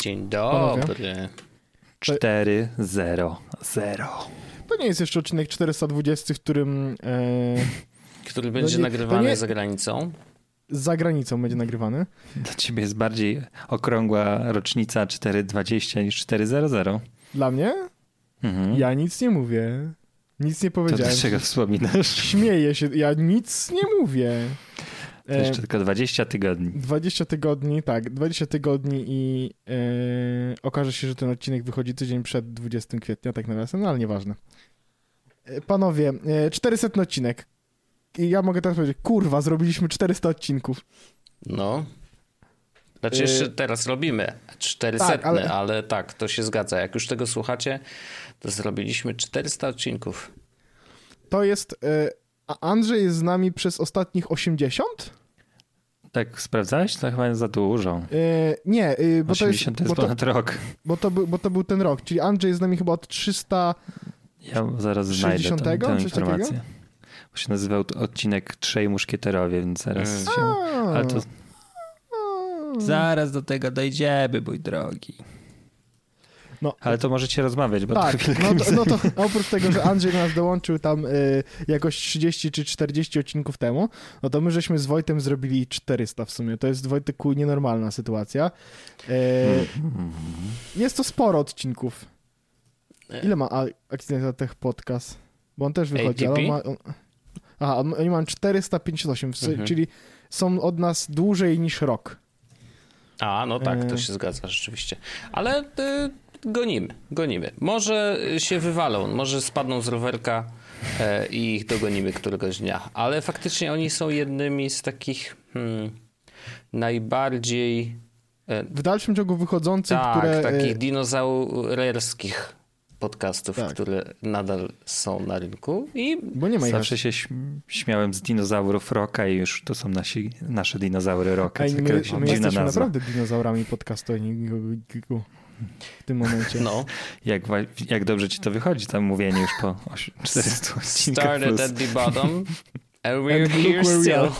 Dzień dobry. 4 0 0. To nie jest jeszcze odcinek 420, w którym e, Który będzie nie- nagrywany to nie- za granicą. za granicą będzie nagrywany. Dla ciebie jest bardziej okrągła rocznica 420 niż 400. Dla mnie? Mhm. Ja nic nie mówię. Nic nie to powiedziałem. dlaczego wspominasz? Śmieję się, ja nic nie mówię. To E, jeszcze tylko 20 tygodni. 20 tygodni, tak, 20 tygodni i e, okaże się, że ten odcinek wychodzi tydzień przed 20 kwietnia, tak nawiasem, no ale nieważne. E, Panowie, e, 400 odcinek. I ja mogę teraz powiedzieć, kurwa, zrobiliśmy 400 odcinków. No. Znaczy jeszcze teraz robimy 400, Tak, ale- ale... tak, to się zgadza. Jak już tego słuchacie, to zrobiliśmy 400 odcinków. To jest, e, a Andrzej jest z nami przez ostatnich 80? Tak sprawdzałeś? To chyba jest za dużo. E, nie, e, bo to, jest, 80 to jest bo, to, ponad rok. bo, to był, bo to był ten rok, czyli Andrzej jest z nami chyba od 300... Ja zaraz znajdę 60? tę, informację. Bo się nazywał to odcinek Trzej Muszkieterowie, więc zaraz Mm. się... Ale to zaraz do tego dojdziemy, mój drogi. No, Ale to możecie rozmawiać, bo tak, to no to, no to oprócz tego, że Andrzej do nas dołączył tam y, jakoś 30 czy 40 odcinków temu, no to my żeśmy z Wojtem zrobili 400 w sumie. To jest Wojtyku nienormalna sytuacja. E, Mhm. jest to sporo odcinków. Ile ma A- Accidental Tech Podcast? Bo on też wychodzi, ale on ma... On, aha, on, oni mają 458, w Mhm. czyli są od nas dłużej niż rok. A, no tak, to E. się zgadza rzeczywiście. Ale y, gonimy, gonimy. Może się wywalą, może spadną z rowerka e, i ich dogonimy któregoś dnia. Ale faktycznie oni są jednymi z takich hmm, najbardziej e, W dalszym ciągu wychodzących, tak, które... takich e, dinozaurerskich podcastów, Tak. które nadal są na rynku i Bo nie ma Zawsze się śm- śmiałem z dinozaurów Roka i już to są nasi, nasze dinozaury Roka. My, my jesteśmy nazwa. naprawdę dinozaurami podcastowi w tym momencie. no, Jak, jak dobrze ci to wychodzi, tam mówienie już po oś- 400 odcinkach started plus. at the bottom and we're And here still.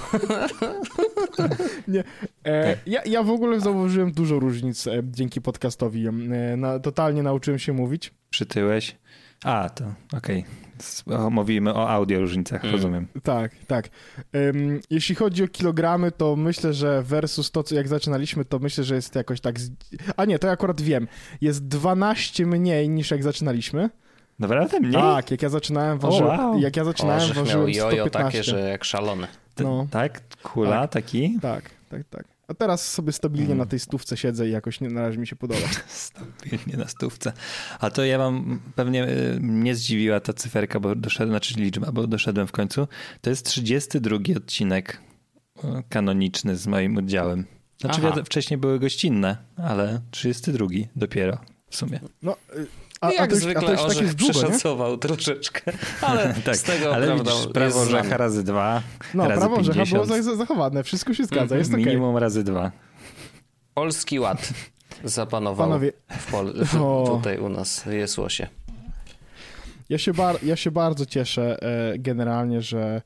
Nie, e, ja, ja w ogóle zauważyłem dużo różnic e, dzięki podcastowi. E, na, totalnie nauczyłem się mówić. Przytyłeś? A, to okej. S- o, Mówimy o audio różnicach, Mm. rozumiem. Tak, tak. Em, jeśli chodzi o kilogramy, to myślę, że versus to, co jak zaczynaliśmy, to myślę, że jest jakoś tak... Z... A nie, to ja akurat wiem. Jest 12 mniej niż jak zaczynaliśmy. Naprawdę mniej? Tak, jak ja zaczynałem, ważyłem, wow. jak ja zaczynałem, miał ważyłem jojo 115. takie, że jak szalony. T- no. Tak? Kula Tak. taki? Tak, tak, tak. A teraz sobie stabilnie Mm. na tej stówce siedzę i jakoś nie, na razie mi się podoba. Stabilnie na stówce. A to ja mam, pewnie y, mnie zdziwiła ta cyferka, bo doszedłem, znaczy liczba, bo doszedłem w końcu. To jest 32 odcinek y, kanoniczny z moim udziałem. Znaczy Aha. wcześniej były gościnne, ale 32 dopiero w sumie. No, y, a, a, Jak to już, a zwykle to już tak Orzech jest długo, nie? przeszacował troszeczkę, ale tak, z tego ale prawda, widzisz, jest prawo. Orzecha razy dwa, No, razy prawo Orzecha było 50. za- zachowane, wszystko się zgadza, jest okej. minimum razy dwa. Polski ład zapanował Panowie, w Pol- w, O. tutaj u nas w Jesłosie. ja się, bar- ja się bardzo cieszę e, generalnie, że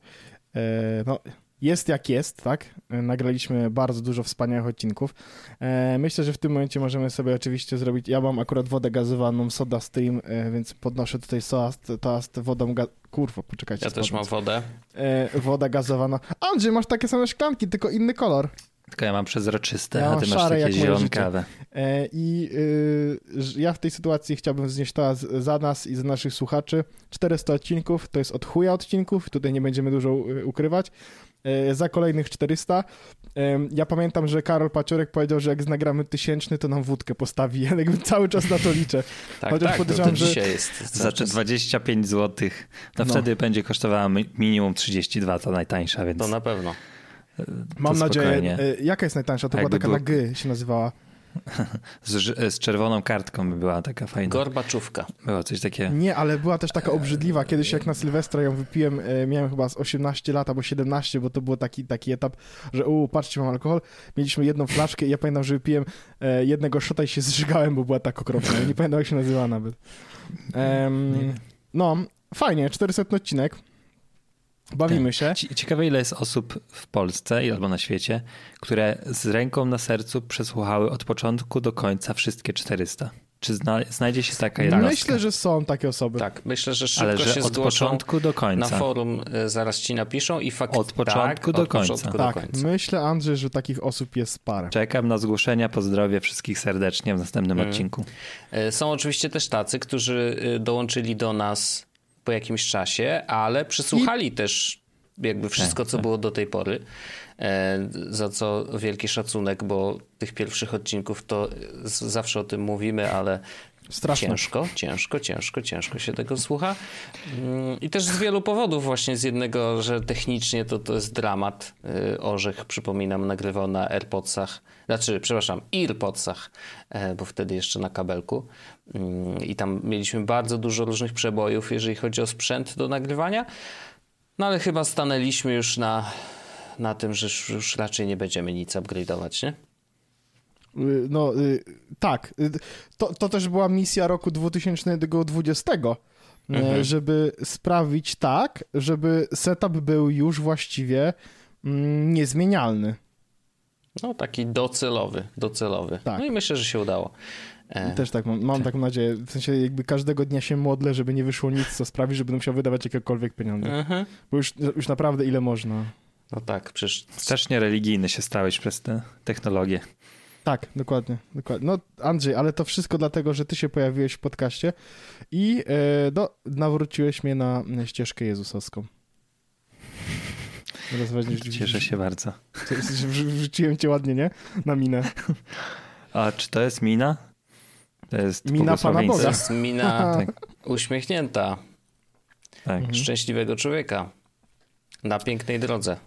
e, no, jest jak jest, tak? Nagraliśmy bardzo dużo wspaniałych odcinków. E, myślę, że w tym momencie możemy sobie oczywiście zrobić, ja mam akurat wodę gazowaną, soda stream, e, więc podnoszę tutaj toast, toast wodą ga- Kurwa, poczekajcie. Ja też mam wodę. E, woda gazowana. Andrzej, masz takie same szklanki, tylko inny kolor. Tylko ja mam przezroczyste, Ja a mam ty masz szare, takie jak moje zielonawe. E, I y, ja w tej sytuacji chciałbym wznieść to za nas i za naszych słuchaczy. 400 odcinków, to jest od chuja odcinków, tutaj nie będziemy dużo y, ukrywać. E, Za kolejnych 400. Em, Ja pamiętam, że Karol Paciorek powiedział, że jak nagramy tysięczny, to nam wódkę postawi. Ja jakby cały czas na to liczę. Tak, Chociaż tak, to, to podejrzewam, że- dzisiaj jest Za te czas. 25 zł. No, No. wtedy będzie kosztowała mi- minimum 32, to najtańsza, więc To na pewno. Mam to nadzieję. spokojnie. e, Jaka jest najtańsza? To była taka na G się nazywała. Z, z czerwoną kartką by była taka fajna. Gorbaczówka. Było coś takiego. Nie, ale była też taka obrzydliwa. Kiedyś jak na Sylwestra ją wypiłem, e, miałem chyba z 18 lat albo 17, bo to był taki, taki etap, że u, patrzcie, mam alkohol. Mieliśmy jedną flaszkę i ja pamiętam, że wypiłem e, jednego szota i się zżygałem, bo była tak okropna. Nie pamiętam, jak się nazywała nawet. Em, no, fajnie, 400 odcinek. Bawimy się. Ciekawe, ile jest osób w Polsce albo na świecie, które z ręką na sercu przesłuchały od początku do końca wszystkie 400. Czy zna, znajdzie się taka jednostka? Myślę, że są takie osoby. Tak, myślę, że szybko Ale że się od początku do końca. Na forum e, zaraz ci napiszą i faktycznie. Od początku tak, do od końca. Początku tak, do końca. myślę, Andrzej, że takich osób jest parę. Czekam na zgłoszenia, pozdrowię wszystkich serdecznie w następnym Mm. odcinku. E, Są oczywiście też tacy, którzy e, dołączyli do nas po jakimś czasie, ale przysłuchali I... też jakby wszystko, tak, co tak. było do tej pory. E, Za co wielki szacunek, bo tych pierwszych odcinków to zawsze o tym mówimy, ale Straszne. Ciężko, ciężko, ciężko, ciężko się tego słucha. Mm, I też z wielu powodów, właśnie z jednego, że technicznie to, to jest dramat. Y, Orzech, przypominam, nagrywał na AirPodsach, znaczy, przepraszam, EarPodsach, e, bo wtedy jeszcze na kabelku. Mm, I tam mieliśmy bardzo dużo różnych przebojów, jeżeli chodzi o sprzęt do nagrywania. No ale chyba stanęliśmy już na, na tym, że już, raczej nie będziemy nic upgrade'ować, nie? Y, No y, tak, Y, to, to też była misja roku 2020, y, Mhm. żeby sprawić tak, żeby setup był już właściwie mm, niezmienialny. No taki docelowy, docelowy. Tak. No i myślę, że się udało. E, Też tak mam, mam taką nadzieję. W sensie jakby każdego dnia się modlę, żeby nie wyszło nic, co sprawi, że będę musiał wydawać jakiekolwiek pieniądze. mhm. Bo już, już naprawdę ile można. No tak, przecież Strasznie religijny się stałeś przez tę technologię. Tak, dokładnie, dokładnie. No Andrzej, ale to wszystko dlatego, że ty się pojawiłeś w podcaście i e, no, nawróciłeś mnie na ścieżkę jezusowską. Weźmiesz- Cieszę się bardzo. Wrzuciłem cię ładnie, nie? Na minę. A czy to jest mina? To jest Mina Pana błogosławieństwo. to Boga. jest mina Tak, uśmiechnięta, tak. Mhm. szczęśliwego człowieka na pięknej drodze.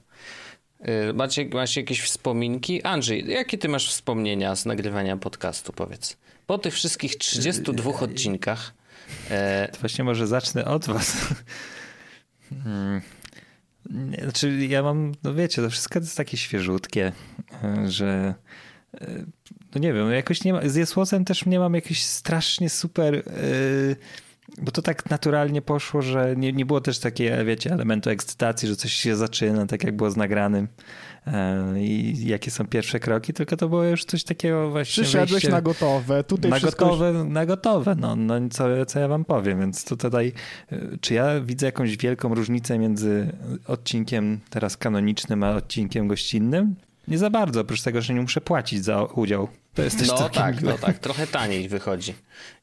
Y, Macie, macie jakieś wspominki? Andrzej, jakie ty masz wspomnienia z nagrywania podcastu, powiedz? Po tych wszystkich 32 odcinkach e, To właśnie może zacznę od was. Hmm. Znaczy ja mam, no wiecie, to wszystko jest takie świeżutkie, e, że e, no nie wiem, jakoś nie ma, z Jesłosem też nie mam jakiś strasznie super, e, bo to tak naturalnie poszło, że nie, nie było też takiej, wiecie, elementu ekscytacji, że coś się zaczyna, tak jak było z nagranym e, i jakie są pierwsze kroki, tylko to było już coś takiego właśnie Przyszedłeś wejście- na gotowe, tutaj na wszystko... gotowe, na gotowe, no, no co, co ja wam powiem, więc to tutaj, y, czy ja widzę jakąś wielką różnicę między odcinkiem teraz kanonicznym, a odcinkiem gościnnym? Nie za bardzo, oprócz tego, że nie muszę płacić za udział. To jest też no tak, miłe. no tak, trochę taniej wychodzi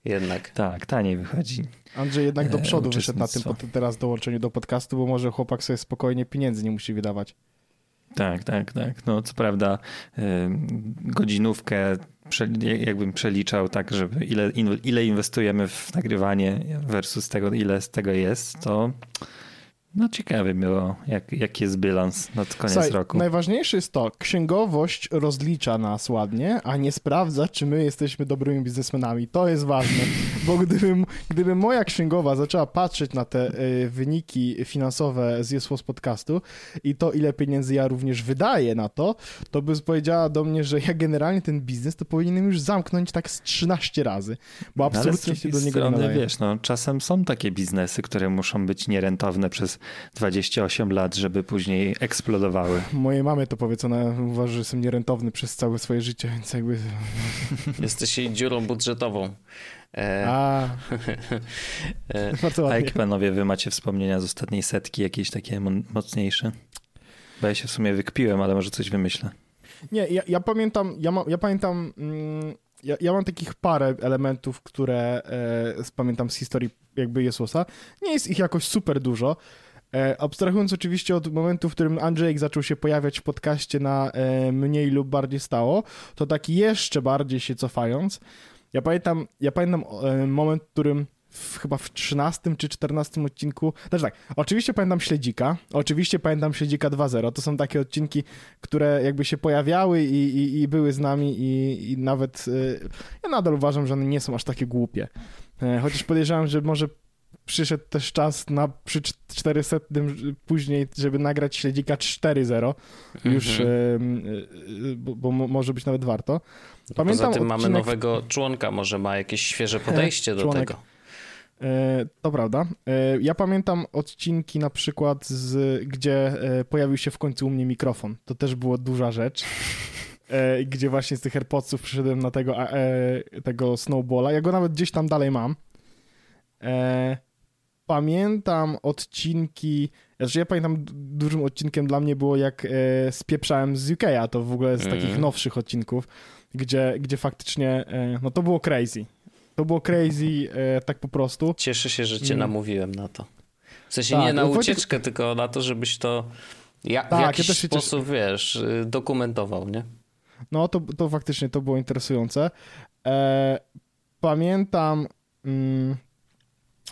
jednak. Tak, taniej wychodzi. Andrzej jednak do e, przodu wyszedł na tym teraz dołączeniu do podcastu, bo może chłopak sobie spokojnie pieniędzy nie musi wydawać. Tak, tak, tak. No co prawda y, godzinówkę jakbym przeliczał tak, żeby ile, ile inwestujemy w nagrywanie versus tego, ile z tego jest, to no ciekawe było, jak, jaki jest bilans na koniec Słuchaj, roku. Najważniejsze jest to, księgowość rozlicza nas ładnie, a nie sprawdza, czy my jesteśmy dobrymi biznesmenami. To jest ważne, bo gdybym, gdyby moja księgowa zaczęła patrzeć na te y, wyniki finansowe z Jesło z podcastu i to, ile pieniędzy ja również wydaję na to, to by powiedziała do mnie, że ja generalnie ten biznes to powinienem już zamknąć tak z 13 razy, bo No, absolutnie się drugiej do niego nie strony, nadaje. wiesz, no, czasem są takie biznesy, które muszą być nierentowne przez 28 lat, żeby później eksplodowały. Mojej mamie to powiedz, ona uważa, że jestem nierentowny przez całe swoje życie, więc jakby... Jesteś jej dziurą budżetową. E, A, e, A ładnie. jakie panowie wy macie wspomnienia z ostatniej setki, jakieś takie mocniejsze? Bo ja się w sumie wykpiłem, ale może coś wymyślę. Nie, ja, ja pamiętam, ja, ma, ja pamiętam, mm, ja, ja mam takich parę elementów, które e, z- pamiętam z historii jakby Jezusa. Nie jest ich jakoś super dużo. E, abstrahując oczywiście od momentu, w którym Andrzejek zaczął się pojawiać w podcaście na e, mniej lub bardziej stało, to tak jeszcze bardziej się cofając, ja pamiętam, ja pamiętam e, moment, w którym w, chyba w 13 czy 14 odcinku, znaczy tak, oczywiście pamiętam Śledzika, oczywiście pamiętam Śledzika 2.0, to są takie odcinki, które jakby się pojawiały i, i, i były z nami i, i nawet ja nadal uważam, że one nie są aż takie głupie. Chociaż podejrzewam, że może przyszedł też czas na przy 400 później, żeby nagrać Śledzika 4.0 już, mhm. y, y, bo, bo mo- może być nawet warto. Poza tym mamy odcinek- nowego członka, może ma jakieś świeże podejście do Członek. tego. E, to prawda. E, ja pamiętam odcinki na przykład, z, gdzie e, pojawił się w końcu u mnie mikrofon. To też była duża rzecz. Gdzie właśnie z tych AirPodsów przyszedłem na tego, tego snowballa. Ja go nawet gdzieś tam dalej mam. Pamiętam odcinki, znaczy ja pamiętam dużym odcinkiem dla mnie było jak spieprzałem z UK, a to w ogóle z takich mm. nowszych odcinków, gdzie, gdzie faktycznie, no to było crazy. To było crazy e, tak po prostu. Cieszę się, że cię mm. namówiłem na to. W sensie tak, nie na no ucieczkę, tylko na to, żebyś to ja, tak, w jakiś ja sposób, cieszę. wiesz, y, dokumentował, nie? No, to, to faktycznie to było interesujące. E, pamiętam mm,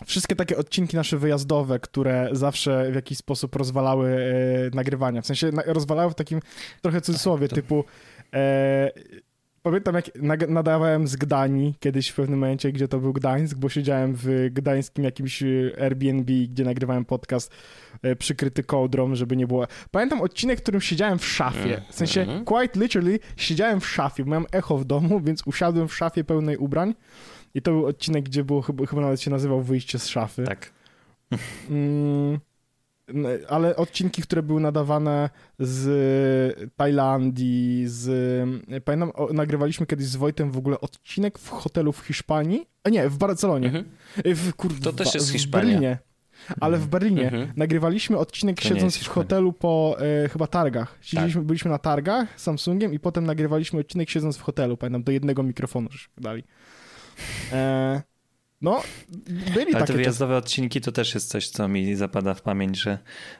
wszystkie takie odcinki nasze wyjazdowe, które zawsze w jakiś sposób rozwalały e, nagrywania. W sensie na, rozwalały w takim trochę cudzysłowie, to... typu e, Pamiętam, jak nadawałem z Gdanii kiedyś w pewnym momencie, gdzie to był Gdańsk, bo siedziałem w gdańskim jakimś e, Airbnb, gdzie nagrywałem podcast e, przykryty kołdrą, żeby nie było... Pamiętam odcinek, w którym siedziałem w szafie. W sensie, mhm. quite literally, siedziałem w szafie. Miałem echo w domu, więc usiadłem w szafie pełnej ubrań i to był odcinek, gdzie było, chyba, chyba nawet się nazywał Wyjście z szafy. Tak. Mm, ale odcinki, które były nadawane z Tajlandii, z... Pamiętam, nagrywaliśmy kiedyś z Wojtem w ogóle odcinek w hotelu w Hiszpanii, a nie, w Barcelonie. Mhm. W, kur... To też jest w Hiszpania. Berlinie. Ale w Berlinie mhm. nagrywaliśmy odcinek to siedząc w hotelu po e, chyba targach. Siedzieliśmy, tak. Byliśmy na targach Samsungiem i potem nagrywaliśmy odcinek siedząc w hotelu, pamiętam, do jednego mikrofonu żeśmy dali. E, no, byli Ale takie te wyjazdowe odcinki to też jest coś, co mi zapada w pamięć, że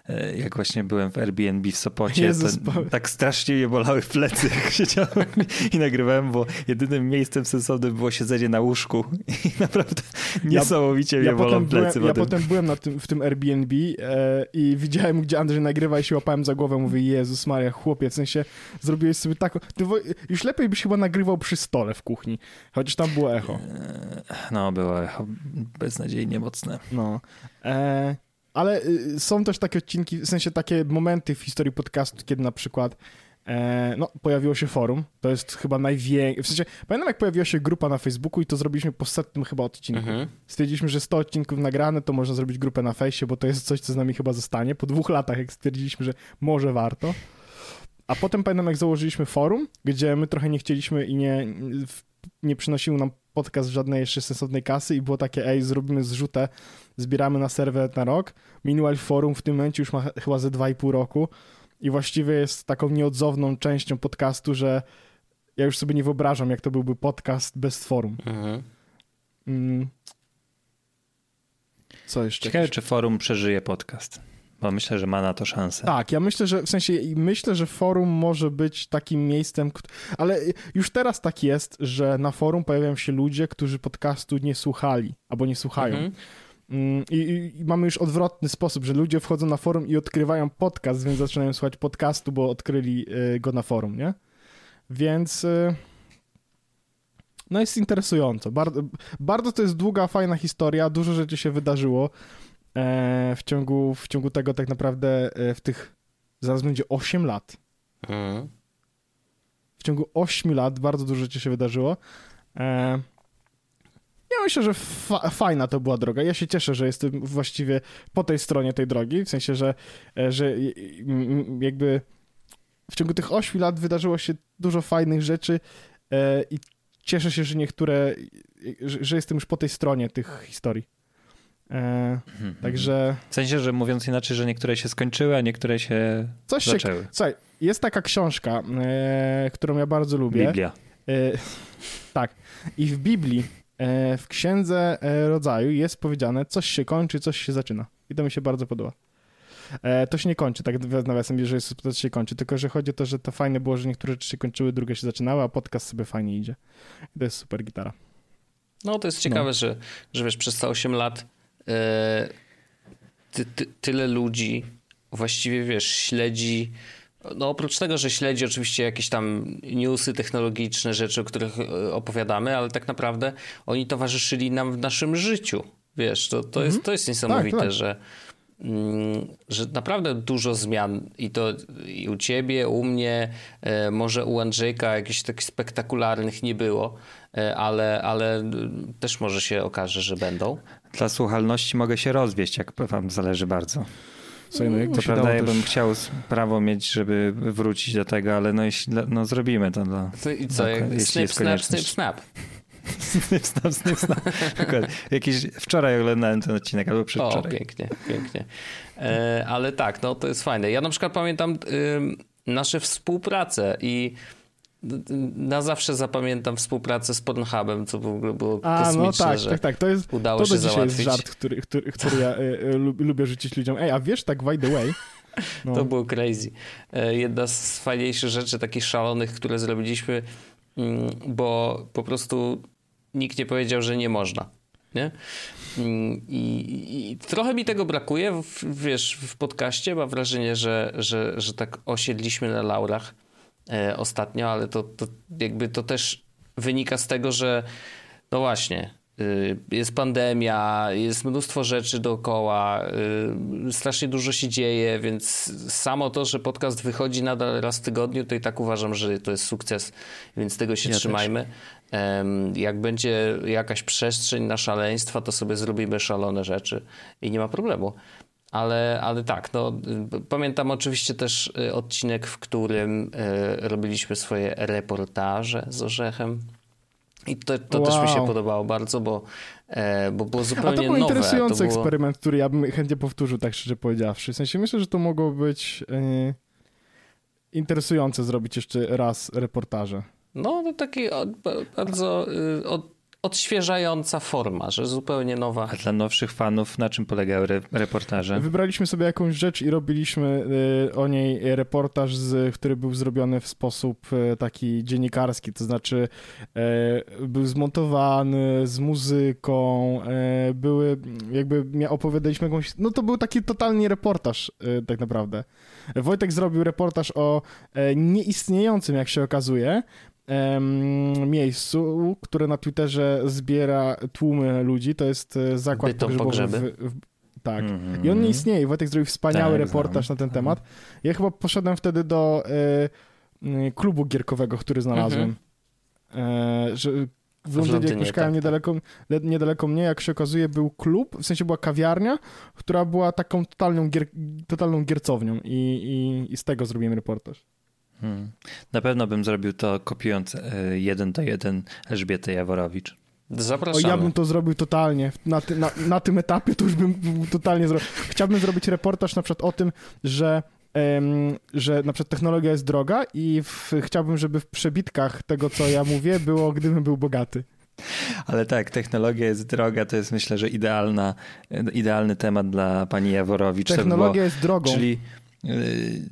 e, jak właśnie byłem w Airbnb w Sopocie, Jezus, to tak strasznie mnie bolały w plecy, jak siedziałem i nagrywałem, bo jedynym miejscem sensownym było siedzenie na łóżku i naprawdę niesamowicie ja, mnie ja bolą plecy. Byłem, ja potem byłem na tym, w tym Airbnb e, i widziałem, gdzie Andrzej nagrywa i się łapałem za głowę, mówię, Jezus Maria, chłopie, w sensie zrobiłeś sobie taką... Już lepiej byś chyba nagrywał przy stole w kuchni, chociaż tam było echo. E, no, było echo beznadziejnie mocne. No. E, ale y, są też takie odcinki, w sensie takie momenty w historii podcastu, kiedy na przykład e, no, pojawiło się forum. To jest chyba największe. W sensie, pamiętam jak pojawiła się grupa na Facebooku i to zrobiliśmy po setnym chyba odcinku. Mhm. Stwierdziliśmy, że 100 odcinków nagrane, to można zrobić grupę na fejsie, bo to jest coś, co z nami chyba zostanie. Po dwóch latach, jak stwierdziliśmy, że może warto. A potem pamiętam, jak założyliśmy forum, gdzie my trochę nie chcieliśmy i nie, nie przynosiło nam podcast żadnej jeszcze sensownej kasy i było takie, ej, zrobimy zrzutę, zbieramy na serwer na rok. Minual Forum w tym momencie już ma chyba ze 2,5 roku i właściwie jest taką nieodzowną częścią podcastu, że ja już sobie nie wyobrażam, jak to byłby podcast bez forum. Mhm. Mm. Co jeszcze? Ciekawe, czy forum przeżyje podcast. Bo myślę, że ma na to szansę. Tak, ja myślę, że w sensie myślę, że forum może być takim miejscem, ale już teraz tak jest, że na forum pojawiają się ludzie, którzy podcastu nie słuchali albo nie słuchają. Mhm. Mm, I, I, mamy już odwrotny sposób, że ludzie wchodzą na forum i odkrywają podcast, więc zaczynają słuchać podcastu, bo odkryli y, go na forum, nie? Więc y, no jest interesująco. Bardzo, bardzo to jest długa, fajna historia, dużo rzeczy się wydarzyło. E, w ciągu, w ciągu tego tak naprawdę e, w tych, zaraz będzie 8 lat. Mhm. W ciągu 8 lat bardzo dużo rzeczy się wydarzyło. E, ja myślę, że fa fajna to była droga. Ja się cieszę, że jestem właściwie po tej stronie tej drogi, w sensie, że, że jakby w ciągu tych 8 lat wydarzyło się dużo fajnych rzeczy i cieszę się, że niektóre, że jestem już po tej stronie tych historii. E, mhm. także... W sensie, że mówiąc inaczej, że niektóre się skończyły, a niektóre się Coś zaczęły. Się... Słuchaj, jest taka książka, e, którą ja bardzo lubię. Biblia. E, tak. I w Biblii, e, w Księdze e, Rodzaju jest powiedziane, coś się kończy, coś się zaczyna. I to mi się bardzo podoba. E, to się nie kończy, tak nawiasem, że jest, to się kończy, tylko że chodzi o to, że to fajne było, że niektóre rzeczy się kończyły, drugie się zaczynały, a podcast sobie fajnie idzie. I to jest super gitara. No to jest ciekawe, no. że, że wiesz, przez te 8 lat ty, ty, tyle ludzi właściwie, wiesz, śledzi no oprócz tego, że śledzi oczywiście jakieś tam newsy technologiczne, rzeczy, o których e, opowiadamy, ale tak naprawdę oni towarzyszyli nam w naszym życiu. Wiesz, to, to, jest, mhm. to jest niesamowite, tak, tak. że mm, że naprawdę dużo zmian i to i u ciebie, u mnie, e, może u Andrzejka jakichś takich spektakularnych nie było, e, ale, ale też może się okaże, że będą. Dla słuchalności mogę się rozwieść, jak wam zależy bardzo. Słuchaj, no jakby To się prawda, ja bym też... chciał prawo mieć, żeby wrócić do tego, ale no, jeśli, no zrobimy to. Dla, To I co, jak jeśli snip, jest snap, snip, snap. Snip, snap, snip, snap. Jakiś, wczoraj oglądałem ten odcinek, albo O, przedwczoraj. pięknie, pięknie. E, ale tak, no to jest fajne. Ja na przykład pamiętam ym, nasze współprace i y, na zawsze zapamiętam współpracę z Pornhubem, co w ogóle było A, no tak, tak, tak. To, jest, udało to się dzisiaj jest załatwić. żart, który, który, który ja y, lub- lubię rzucić ludziom. Ej, a wiesz, tak by the way... No, To było crazy. E, Jedna z fajniejszych rzeczy, takich szalonych, które zrobiliśmy, mm, bo po prostu nikt nie powiedział, że nie można. Nie? Mm, I, i, trochę mi tego brakuje, w, wiesz, w podcaście. Mam wrażenie, że, że, że tak osiedliśmy na laurach ostatnio, ale to, to jakby to też wynika z tego, że no właśnie, y, jest pandemia, jest mnóstwo rzeczy dookoła, y, strasznie dużo się dzieje, więc samo to, że podcast wychodzi nadal raz w tygodniu, to i tak uważam, że to jest sukces, więc tego się Ja trzymajmy. Em, Jak będzie jakaś przestrzeń na szaleństwa, to sobie zrobimy szalone rzeczy i nie ma problemu. Ale, ale tak, no, pamiętam oczywiście też y, odcinek, w którym y, robiliśmy swoje reportaże z Orzechem. I to, to też mi się Wow. podobało bardzo, bo, e, bo było zupełnie to był nowe. interesujący to było... eksperyment, który ja bym chętnie powtórzył, tak szczerze powiedziawszy. W sensie myślę, że to mogło być e, interesujące zrobić jeszcze raz reportaże. No, to taki bardzo y, od, odświeżająca forma, że zupełnie nowa. A dla nowszych fanów, na czym polegały re reportaże? Wybraliśmy sobie jakąś rzecz i robiliśmy e, o niej reportaż, z, który był zrobiony w sposób e, taki dziennikarski, to znaczy e, był zmontowany z muzyką, e, były jakby opowiadaliśmy jakąś, no to był taki totalnie reportaż e, tak naprawdę. Wojtek zrobił reportaż o e, nieistniejącym, jak się okazuje, miejscu, które na Twitterze zbiera tłumy ludzi, to jest e, zakład Bytom pogrzebowy pogrzeby. w, w, tak. Mhm. I on nie istnieje. Wojtek zrobił wspaniały Tak, reportaż znam. na ten temat. Ja chyba poszedłem wtedy do e, y, klubu gierkowego, który znalazłem. E, że w Londynie, jak Londynie, mieszkałem tak, niedaleko, le- niedaleko mnie, jak się okazuje, był klub, w sensie była kawiarnia, która była taką totalną, gier, totalną giercownią i, i, i z tego zrobiłem reportaż. Hmm. Na pewno bym zrobił to kopiując e, jeden do jeden Elżbietę Jaworowicz. O, Zapraszamy. ja bym to zrobił totalnie. Na, ty, na, na tym etapie to już bym totalnie zrobił. Chciałbym zrobić reportaż na przykład o tym, że, em, że na przykład technologia jest droga i w, chciałbym, żeby w przebitkach tego, co ja mówię, było, gdybym był bogaty. Ale tak, technologia jest droga, to jest myślę, że idealna, idealny temat dla pani Jaworowicz. By Technologia było- jest drogą. Czyli y,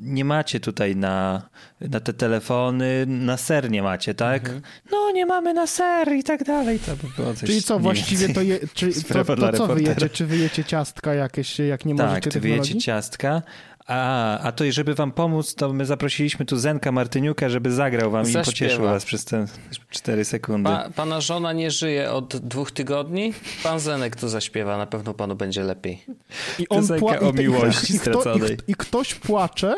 nie macie tutaj na, na te telefony, na ser nie macie, tak? Mhm. No, nie mamy na ser i tak dalej. To by było coś Czyli co, właściwie to, je, czy, to, dla to co wyjecie? Czy wyjecie ciastka jakieś, jak nie Tak, możecie technologii? wyjecie ciastka. A, a to i żeby wam pomóc, to my zaprosiliśmy tu Zenka Martyniuka, żeby zagrał wam i Zaśpiewa. pocieszył was przez te cztery sekundy. Pa, pana żona nie żyje od dwóch tygodni. Pan Zenek tu zaśpiewa, na pewno panu będzie lepiej. I on pła- o i miłości i, kto, i. I ktoś płacze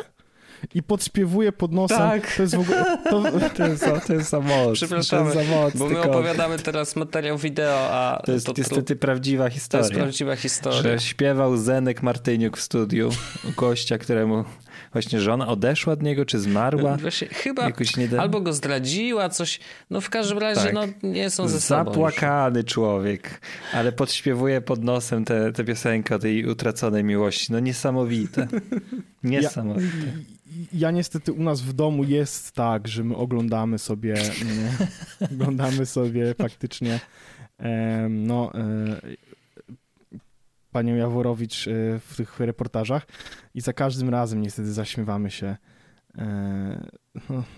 i podśpiewuje pod nosem. Tak. To jest w ogóle... To, To jest, za- to jest za moc. Przepraszamy, to jest za moc, Bo my tylko- opowiadamy teraz materiał wideo, a To jest to, niestety prawdziwa to jest historia. prawdziwa historia. Że śpiewał Zenek Martyniuk w studiu u gościa, któremu właśnie żona odeszła od niego, czy zmarła. Właśnie, chyba Jakoś nie da... albo go zdradziła, coś. No w każdym razie Tak. no, nie są ze sobą. już. Zapłakany człowiek, ale podśpiewuje pod nosem tę te, piosenkę o tej utraconej miłości. No niesamowite. Niesamowite. ja niestety u nas w domu jest tak, że my oglądamy sobie, nie, oglądamy sobie faktycznie no, e, panią Jaworowicz e, w tych reportażach i za każdym razem niestety zaśmiewamy się e,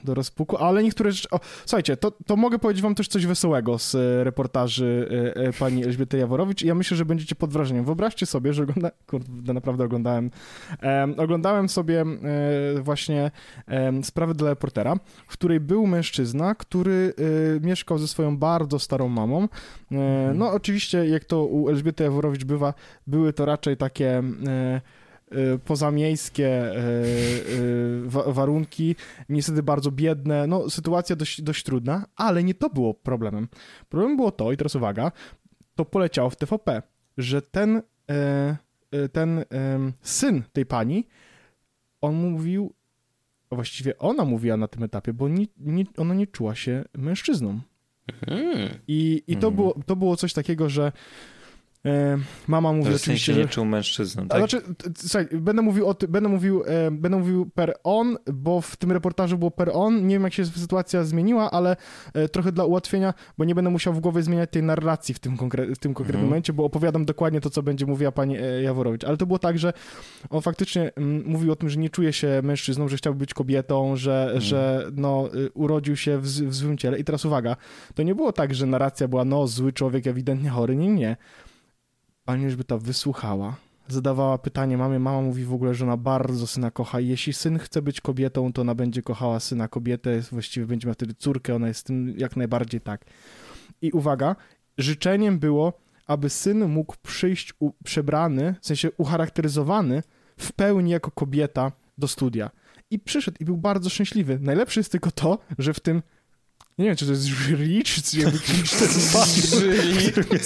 do rozpuku, ale niektóre rzeczy... O, słuchajcie, to, to mogę powiedzieć wam też coś wesołego z e, reportaży e, e, pani Elżbiety Jaworowicz i ja myślę, że będziecie pod wrażeniem. Wyobraźcie sobie, że ogląda... Kurde, naprawdę oglądałem. Um, oglądałem sobie um, właśnie um, sprawę dla reportera, w której był mężczyzna, który mieszkał ze swoją bardzo starą mamą. Mhm. No oczywiście, jak to u Elżbiety Jaworowicz bywa, były to raczej takie pozamiejskie y, y, warunki, niestety bardzo biedne, no sytuacja dość, dość trudna, ale nie to było problemem. Problemem było to, i teraz uwaga, to poleciało w TVP, że ten, ten syn tej pani, on mówił, właściwie ona mówiła na tym etapie, bo nie, nie, ona nie czuła się mężczyzną. Hmm. I, i to, hmm. było, to było coś takiego, że E, mama mówi że oczywiście, że... nie czuł mężczyzną, tak? Znaczy, słuchaj, będę mówił, o ty, będę, mówił, e, będę mówił per on, bo w tym reportażu było per on. Nie wiem, jak się sytuacja zmieniła, ale e, trochę dla ułatwienia, bo nie będę musiał w głowie zmieniać tej narracji w tym, konkre- w tym konkretnym mhm. momencie, bo opowiadam dokładnie to, co będzie mówiła pani Jaworowicz. Ale to było tak, że on faktycznie m, mówił o tym, że nie czuje się mężczyzną, że chciałby być kobietą, że, mhm. że no, urodził się w, w złym ciele. I teraz uwaga, to nie było tak, że narracja była, no, zły człowiek, ewidentnie chory. Nie, nie Elżbieta wysłuchała, zadawała pytanie mamie. Mama mówi w ogóle, że ona bardzo syna kocha i jeśli syn chce być kobietą, to ona będzie kochała syna kobietę, właściwie będzie miała wtedy córkę, ona jest tym jak najbardziej tak. I uwaga, życzeniem było, aby syn mógł przyjść u, przebrany, w sensie ucharakteryzowany w pełni jako kobieta do studia. I przyszedł i był bardzo szczęśliwy. Najlepsze jest tylko to, że w tym nie wiem, czy to jest jury, czy to jest jury.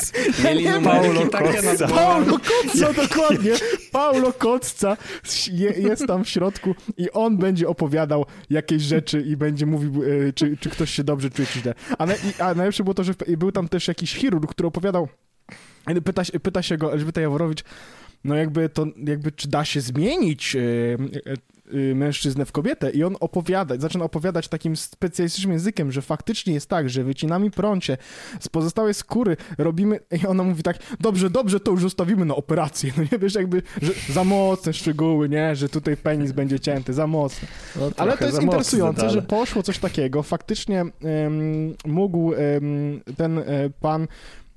Mieli Paulo Kotca. Paulo Kotca, dokładnie. Paulo Kotca jest tam w środku i on będzie opowiadał jakieś rzeczy i będzie mówił, e, czy, czy ktoś się dobrze czuje, czy źle. A, na, a najlepsze było to, że był tam też jakiś chirurg, który opowiadał, pyta, pyta się go Elżbieta Jaworowicz, no jakby to, jakby czy da się zmienić e, Y, mężczyznę w kobietę i on opowiada, zaczyna opowiadać takim specjalistycznym językiem, że faktycznie jest tak, że wycinamy prącie, z pozostałej skóry robimy i ona mówi tak, dobrze, dobrze, to już zostawimy na operację, no nie wiesz, jakby, że za mocne szczegóły, nie, że tutaj penis będzie cięty, za mocne. No, Ale to jest interesujące, że poszło coś takiego, faktycznie um, mógł um, ten um, pan E,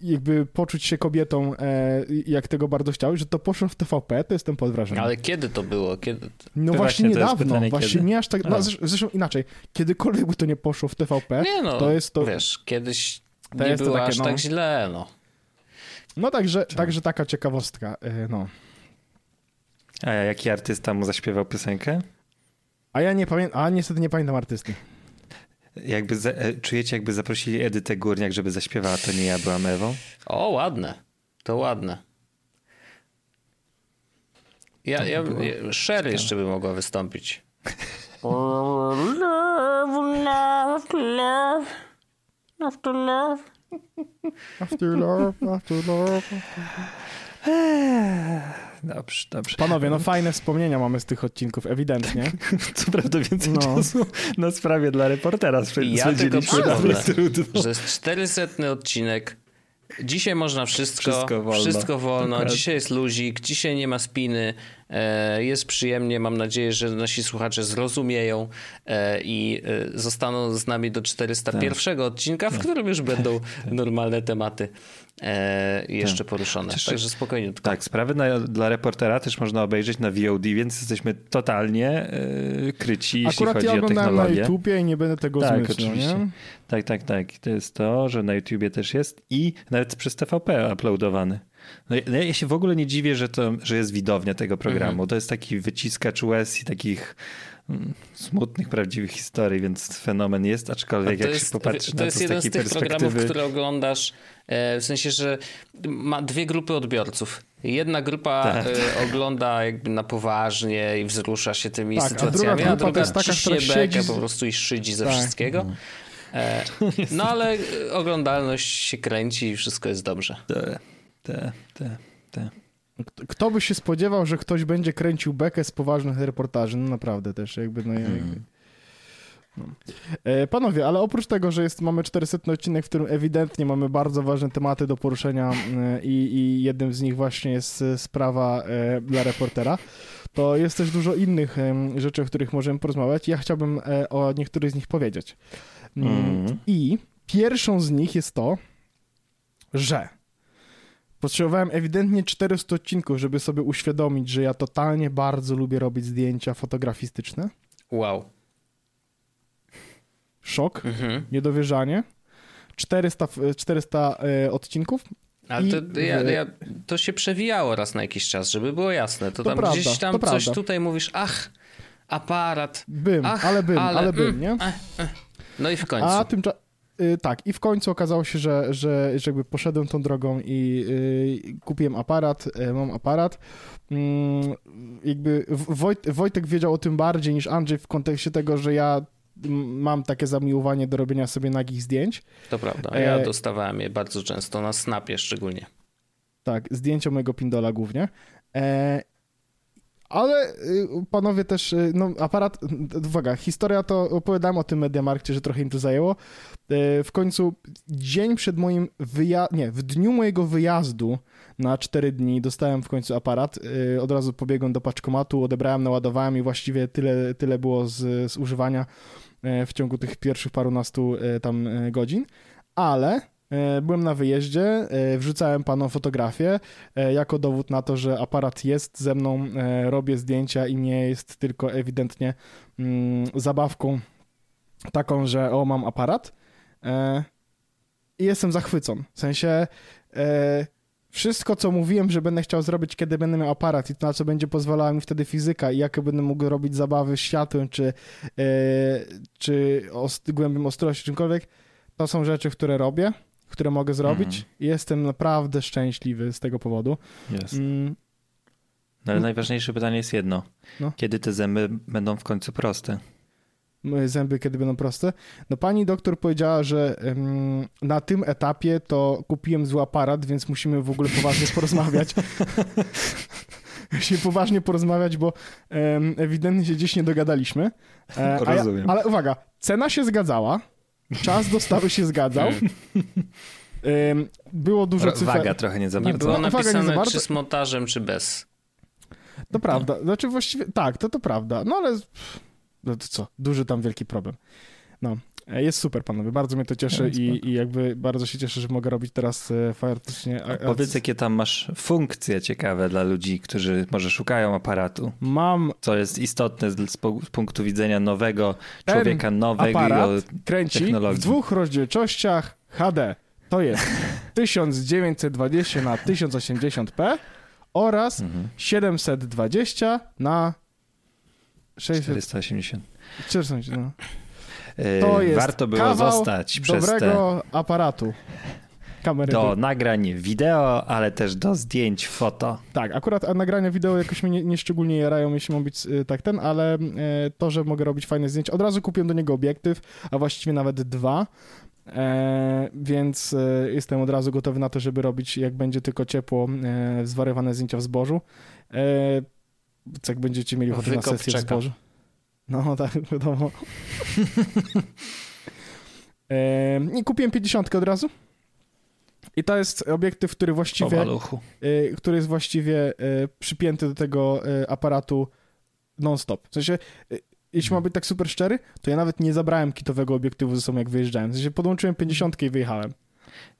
jakby poczuć się kobietą, e, jak tego bardzo chciał, że to poszło w TVP, to jestem pod wrażeniem. Ale kiedy to było? Kiedy... No właśnie, właśnie niedawno, pytanie, właśnie kiedy? nie aż tak, no, zresztą inaczej, kiedykolwiek by to nie poszło w TVP, nie no, to jest to... wiesz, kiedyś to nie jest było takie, aż no, tak źle, no. No także, także taka ciekawostka, e, no. A jaki artysta mu zaśpiewał piosenkę? A ja nie pamiętam, a niestety nie pamiętam artysty. Jakby za, e, czujecie, jakby zaprosili Edytę Górniak, żeby zaśpiewała To nie ja byłam Ewą? O, ładne. To ładne. Ja, ja, Sher jeszcze by mogła wystąpić. love, love, love. After love. After love, after love. Dobrze, dobrze. Panowie, no fajne wspomnienia mamy z tych odcinków, ewidentnie. Co prawda więcej no. czasu na sprawie dla reportera Ja tylko przypomnę, że jest 400 odcinek, Dzisiaj można wszystko, wszystko wolno. Wszystko wolno. Dzisiaj jest luzik, dzisiaj nie ma spiny, jest przyjemnie. Mam nadzieję, że nasi słuchacze zrozumieją e, i e, zostaną z nami do 401 tak. odcinka, w tak. którym już będą normalne tematy jeszcze tak. poruszone. Też, Także spokojnie. Tak, sprawy na, dla reportera też można obejrzeć na VOD, więc jesteśmy totalnie kryci, jeśli Akurat chodzi ja o technologię. Akurat ja na YouTubie i nie będę tego tak, zmyślał, oczywiście. Nie? Tak, tak, tak. To jest to, że na YouTubie też jest i nawet przez TVP uploadowany. No, no ja się w ogóle nie dziwię, że, to, że jest widownia tego programu. Mhm. To jest taki wyciskacz łez i takich mm, smutnych, prawdziwych historii, więc fenomen jest, aczkolwiek jak jest, się popatrzy to na to z takiej perspektywy... To jest jeden z tych programów, które oglądasz e, w sensie, że ma dwie grupy odbiorców. Jedna grupa tak. E, ogląda jakby na poważnie i wzrusza się tymi tak, sytuacjami, a druga, a druga to jest taka, która siedzi... po prostu i szydzi ze tak. wszystkiego. Mhm. E, no ale oglądalność się kręci i wszystko jest dobrze. Te, te, te. Kto by się spodziewał, że ktoś będzie kręcił bekę z poważnych reportaży? No naprawdę też jakby, no, jakby. Hmm. No. E, panowie, ale oprócz tego, że jest, mamy 400 odcinek, w którym ewidentnie mamy bardzo ważne tematy do poruszenia e, i, jednym z nich właśnie jest sprawa dla reportera, to jest też dużo innych rzeczy, o których możemy porozmawiać. Ja chciałbym e, o niektórych z nich powiedzieć. Mm, Mhm. I pierwszą z nich jest to, że potrzebowałem ewidentnie 400 odcinków, żeby sobie uświadomić, że ja totalnie bardzo lubię robić zdjęcia fotografistyczne. Wow. Szok, Mhm. niedowierzanie. 400, f- 400 e, odcinków. Ale I to, ja, w- ja, to się przewijało raz na jakiś czas, żeby było jasne. To, To tam prawda, gdzieś tam coś prawda. tutaj mówisz, ach, aparat. Bym, Ach, ale bym, ale, ale, bym, mm, nie? No i w końcu. A tymczasem. Tak, i w końcu okazało się, że, że, że jakby poszedłem tą drogą i y, kupiłem aparat, y, mam aparat. Mm, jakby Wojt, Wojtek wiedział o tym bardziej niż Andrzej w kontekście tego, że ja mam takie zamiłowanie do robienia sobie nagich zdjęć. To prawda. Ja E, dostawałem je bardzo często, na snapie szczególnie. Tak, zdjęcia mojego Pindola głównie. E, ale y, panowie też, y, no aparat, uwaga, historia to opowiadałem o tym Mediamarkcie, że trochę im to zajęło. E, w końcu dzień przed moim wyjazdem, nie, w dniu mojego wyjazdu na 4 dni dostałem w końcu aparat. Od razu pobiegłem do paczkomatu, odebrałem, naładowałem i właściwie tyle, tyle było z, z używania w ciągu tych pierwszych parunastu tam godzin. Ale Byłem na wyjeździe, e, wrzucałem panom fotografię e, jako dowód na to, że aparat jest ze mną, e, robię zdjęcia i nie jest tylko ewidentnie mm, zabawką taką, że o, mam aparat. E, I jestem zachwycony. W sensie e, wszystko, co mówiłem, że będę chciał zrobić, kiedy będę miał aparat i na co będzie pozwalała mi wtedy fizyka i jakie będę mógł robić zabawy światłem, czy, e, czy głębią ostrości, czymkolwiek, to są rzeczy, które robię, które mogę zrobić Mhm. i jestem naprawdę szczęśliwy z tego powodu. Jest. Mm, No ale najważniejsze pytanie jest jedno. No. Kiedy te zęby będą w końcu proste? moje zęby kiedy będą proste. No pani doktor powiedziała, że em, na tym etapie to kupiłem zły aparat, więc musimy w ogóle poważnie porozmawiać. musimy poważnie porozmawiać, bo em, ewidentnie się gdzieś nie dogadaliśmy. E, a ja, Rozumiem. ale uwaga, cena się zgadzała, czas dostawy się zgadzał. Em, było dużo cyfer... Waga trochę nie za Nie bardzo. było nie za napisane, bardzo. czy z montażem, czy bez. To prawda. Znaczy właściwie tak, to to prawda. No ale no to co, duży tam wielki problem. No, jest super panowie, bardzo mnie to cieszy i, i jakby bardzo się cieszę, że mogę robić teraz e, faktycznie. a- Powiedz, jakie tam masz funkcje ciekawe dla ludzi, którzy może szukają aparatu. Mam Co jest istotne z, z punktu widzenia nowego Ten człowieka, nowego aparat kręci technologii. w dwóch rozdzielczościach HD. To jest 1920 na 1080p oraz Mhm. 720 na 600. 480. 400, no. E, To jest Warto było zostać przez te Dobrego aparatu. Kamery. do nagrań wideo, ale też do zdjęć foto. Tak, akurat nagrania wideo jakoś mnie nie, nie szczególnie jarają, jeśli ma być y, tak ten, ale y, to, że mogę robić fajne zdjęcia. Od razu kupiłem do niego obiektyw, a właściwie nawet dwa. E, więc e, jestem od razu gotowy na to, żeby robić, jak będzie tylko ciepło, e, zwariowane zdjęcia w zbożu. E, jak będziecie mieli ochotę na sesję w zbożu. No tak, wiadomo. I kupiłem 50 od razu. I to jest obiektyw, który właściwie y, który jest właściwie y, przypięty do tego y, aparatu non-stop. W sensie, jeśli mam być tak super szczery, to ja nawet nie zabrałem kitowego obiektywu ze sobą, jak wyjeżdżałem. W sensie, podłączyłem 50 i wyjechałem.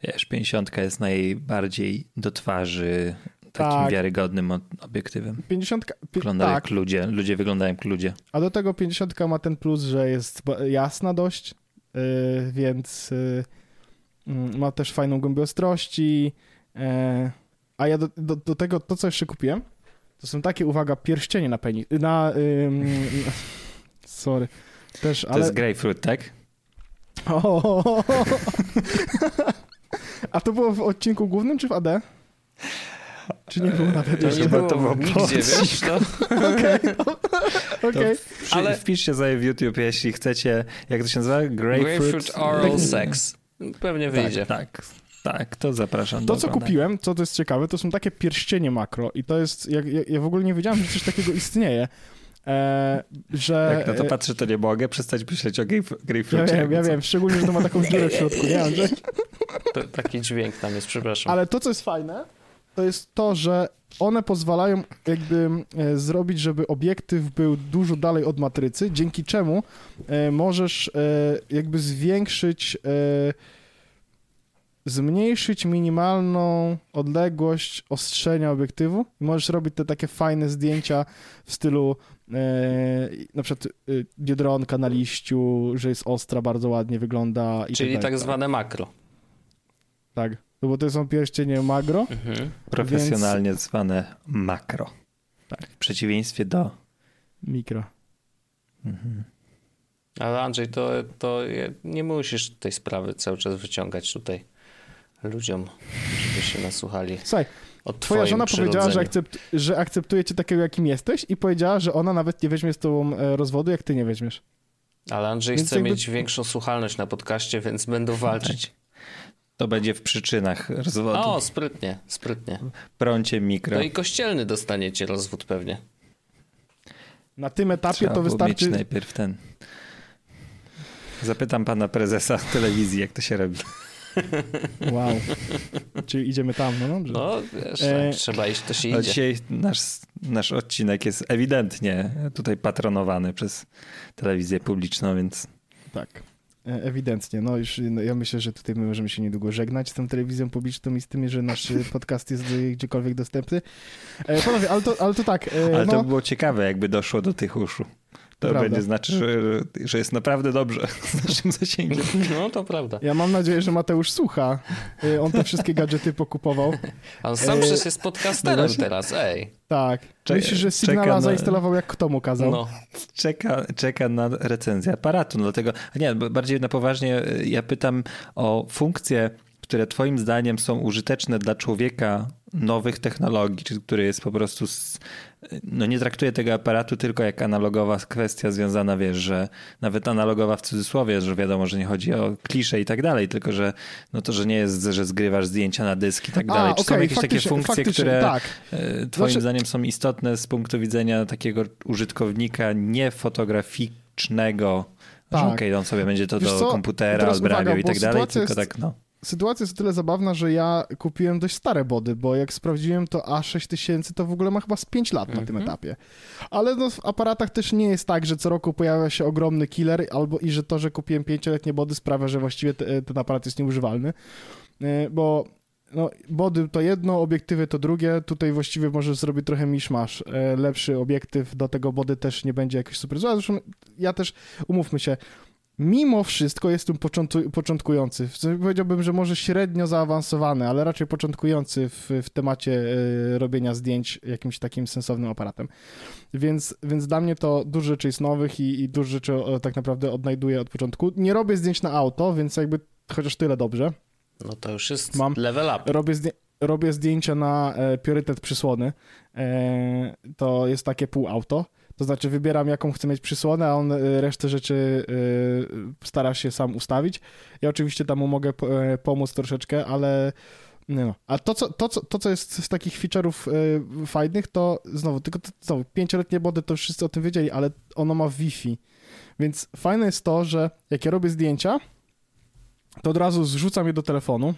Wiesz, 50 jest najbardziej do twarzy takim Tak. wiarygodnym obiektywem. 50, pi- Wygląda tak, jak ludzie. Ludzie wyglądają jak ludzie. a do tego 50 ma ten plus, że jest jasna dość, y, więc y, mm, ma też fajną głębię ostrości. e, a ja do, do, do tego, to co jeszcze kupiłem, to są takie, uwaga, pierścienie na penis, na... sorry. Też, To ale... jest grapefruit, tak? O! A to było w odcinku głównym czy w AD? Czy nie było nawet To nie było to było nigdzie, wiesz, to... Okej. Przy, Ale- Wpiszcie sobie w YouTube, jeśli chcecie, jak to się nazywa? Grapefruit, Grapefruit oral sex. Pewnie wyjdzie. Tak, tak, tak, to zapraszam To, do co kupiłem, co to jest ciekawe, to są takie pierścienie makro i to jest, ja, ja, ja w ogóle nie wiedziałem, że coś takiego istnieje, e, że... Jak na to patrzę, to nie mogę przestać myśleć o grape- ja wiem, ja wiem, szczególnie, że to ma taką dziurę w środku, nie Andrzej? To, taki dźwięk tam jest, przepraszam. Ale to, co jest fajne, to jest to, że one pozwalają jakby e, zrobić, żeby obiektyw był dużo dalej od matrycy, dzięki czemu e, możesz e, jakby zwiększyć, zmniejszyć minimalną odległość ostrzenia obiektywu możesz robić te takie fajne zdjęcia w stylu na przykład biedronka na liściu, że jest ostra, bardzo ładnie wygląda. I Czyli tak, tak zwane makro. Tak, no bo to są pierścienie magro. Mhm. Profesjonalnie zwane makro. Tak. W przeciwieństwie do. Mikro. Mhm. Ale Andrzej, to, to nie musisz tej sprawy cały czas wyciągać tutaj ludziom, żeby się nasłuchali Słuchaj, twoja żona powiedziała, że, akcept, że akceptuje cię takiego, jakim jesteś i powiedziała, że ona nawet nie weźmie z tobą e, rozwodu, jak ty nie weźmiesz. Ale Andrzej Więc chce jakby- mieć większą słuchalność na podcaście, więc będą walczyć. To będzie w przyczynach rozwodu. O, sprytnie, sprytnie. Prącie mikro. To i kościelny dostaniecie rozwód pewnie. Na tym etapie Trzeba to wystarczy... mieć najpierw ten. Zapytam pana prezesa telewizji, jak to się robi. Wow. Czyli idziemy tam, no dobrze. No, wiesz, E, trzeba iść, to się Ale idzie. dzisiaj nasz, nasz odcinek jest ewidentnie tutaj patronowany przez telewizję publiczną, więc Tak. E, Ewidentnie. No już no, ja myślę, że tutaj my możemy się niedługo żegnać z tą telewizją publiczną i z tym, że nasz e, podcast jest gdziekolwiek dostępny. E, panowie, ale to, ale to tak. Ale no, to by było ciekawe, jakby doszło do tych uszu. To Prawda. będzie znaczy, że, że jest naprawdę dobrze z naszym zasięgiem. No, to prawda. Ja mam nadzieję, że Mateusz słucha. E, On te wszystkie gadżety pokupował. A on sam E, przecież jest podcasterem no teraz, ej. Tak. Czeka- Myślisz, że Signala na- zainstalował jak kto mu kazał? No, Czeka, czeka na recenzję aparatu. No dlatego, a nie, bo bardziej na poważnie y, ja pytam o funkcje, które twoim zdaniem są użyteczne dla człowieka nowych technologii, czy który jest po prostu, z, no nie traktuje tego aparatu tylko jak analogowa kwestia związana, wiesz, że nawet analogowa w cudzysłowie, że wiadomo, że nie chodzi o klisze i tak dalej, tylko że no to, że nie jest, że zgrywasz zdjęcia na dysk i tak dalej. Czy są okej, jakieś takie funkcje, które Tak. E, Twoim Znaczy- zdaniem są istotne z punktu widzenia takiego użytkownika niefotograficznego. Tak. Okej, on sobie będzie to Wiesz do co? komputera odbrawiał i tak dalej, tylko jest- tak, no. Sytuacja jest o tyle zabawna, że ja kupiłem dość stare body, bo jak sprawdziłem, to A6000 to w ogóle ma chyba z 5 lat na tym Mhm. etapie. Ale no, w aparatach też nie jest tak, że co roku pojawia się ogromny killer, albo i że to, że kupiłem 5-letnie body sprawia, że właściwie te, ten aparat jest nieużywalny. E, Bo no, body to jedno, obiektywy to drugie. Tutaj właściwie możesz zrobić trochę miszmasz. E, Lepszy obiektyw do tego body też nie będzie jakoś super zły. Zresztą ja też, umówmy się, mimo wszystko jestem początku, początkujący. Powiedziałbym, że może średnio zaawansowany, ale raczej początkujący w, w temacie e, robienia zdjęć jakimś takim sensownym aparatem. Więc, więc dla mnie to dużo rzeczy jest nowych i, i dużo rzeczy tak naprawdę odnajduję od początku. Nie robię zdjęć na auto, więc jakby chociaż tyle dobrze. no to już jest Mam- level up. Robię, zdję- robię zdjęcia na e, priorytet przysłony. E, to jest takie półauto. To znaczy wybieram, jaką chcę mieć przysłonę, a on e, resztę rzeczy e, stara się sam ustawić. Ja oczywiście tam mu mogę e, pomóc troszeczkę, ale no. A to co, to, co, to, co jest z takich feature'ów e, fajnych, to znowu, tylko to, znowu, pięcioletnie body to wszyscy o tym wiedzieli, ale ono ma Wi-Fi. Więc fajne jest to, że jak ja robię zdjęcia, to od razu zrzucam je do telefonu.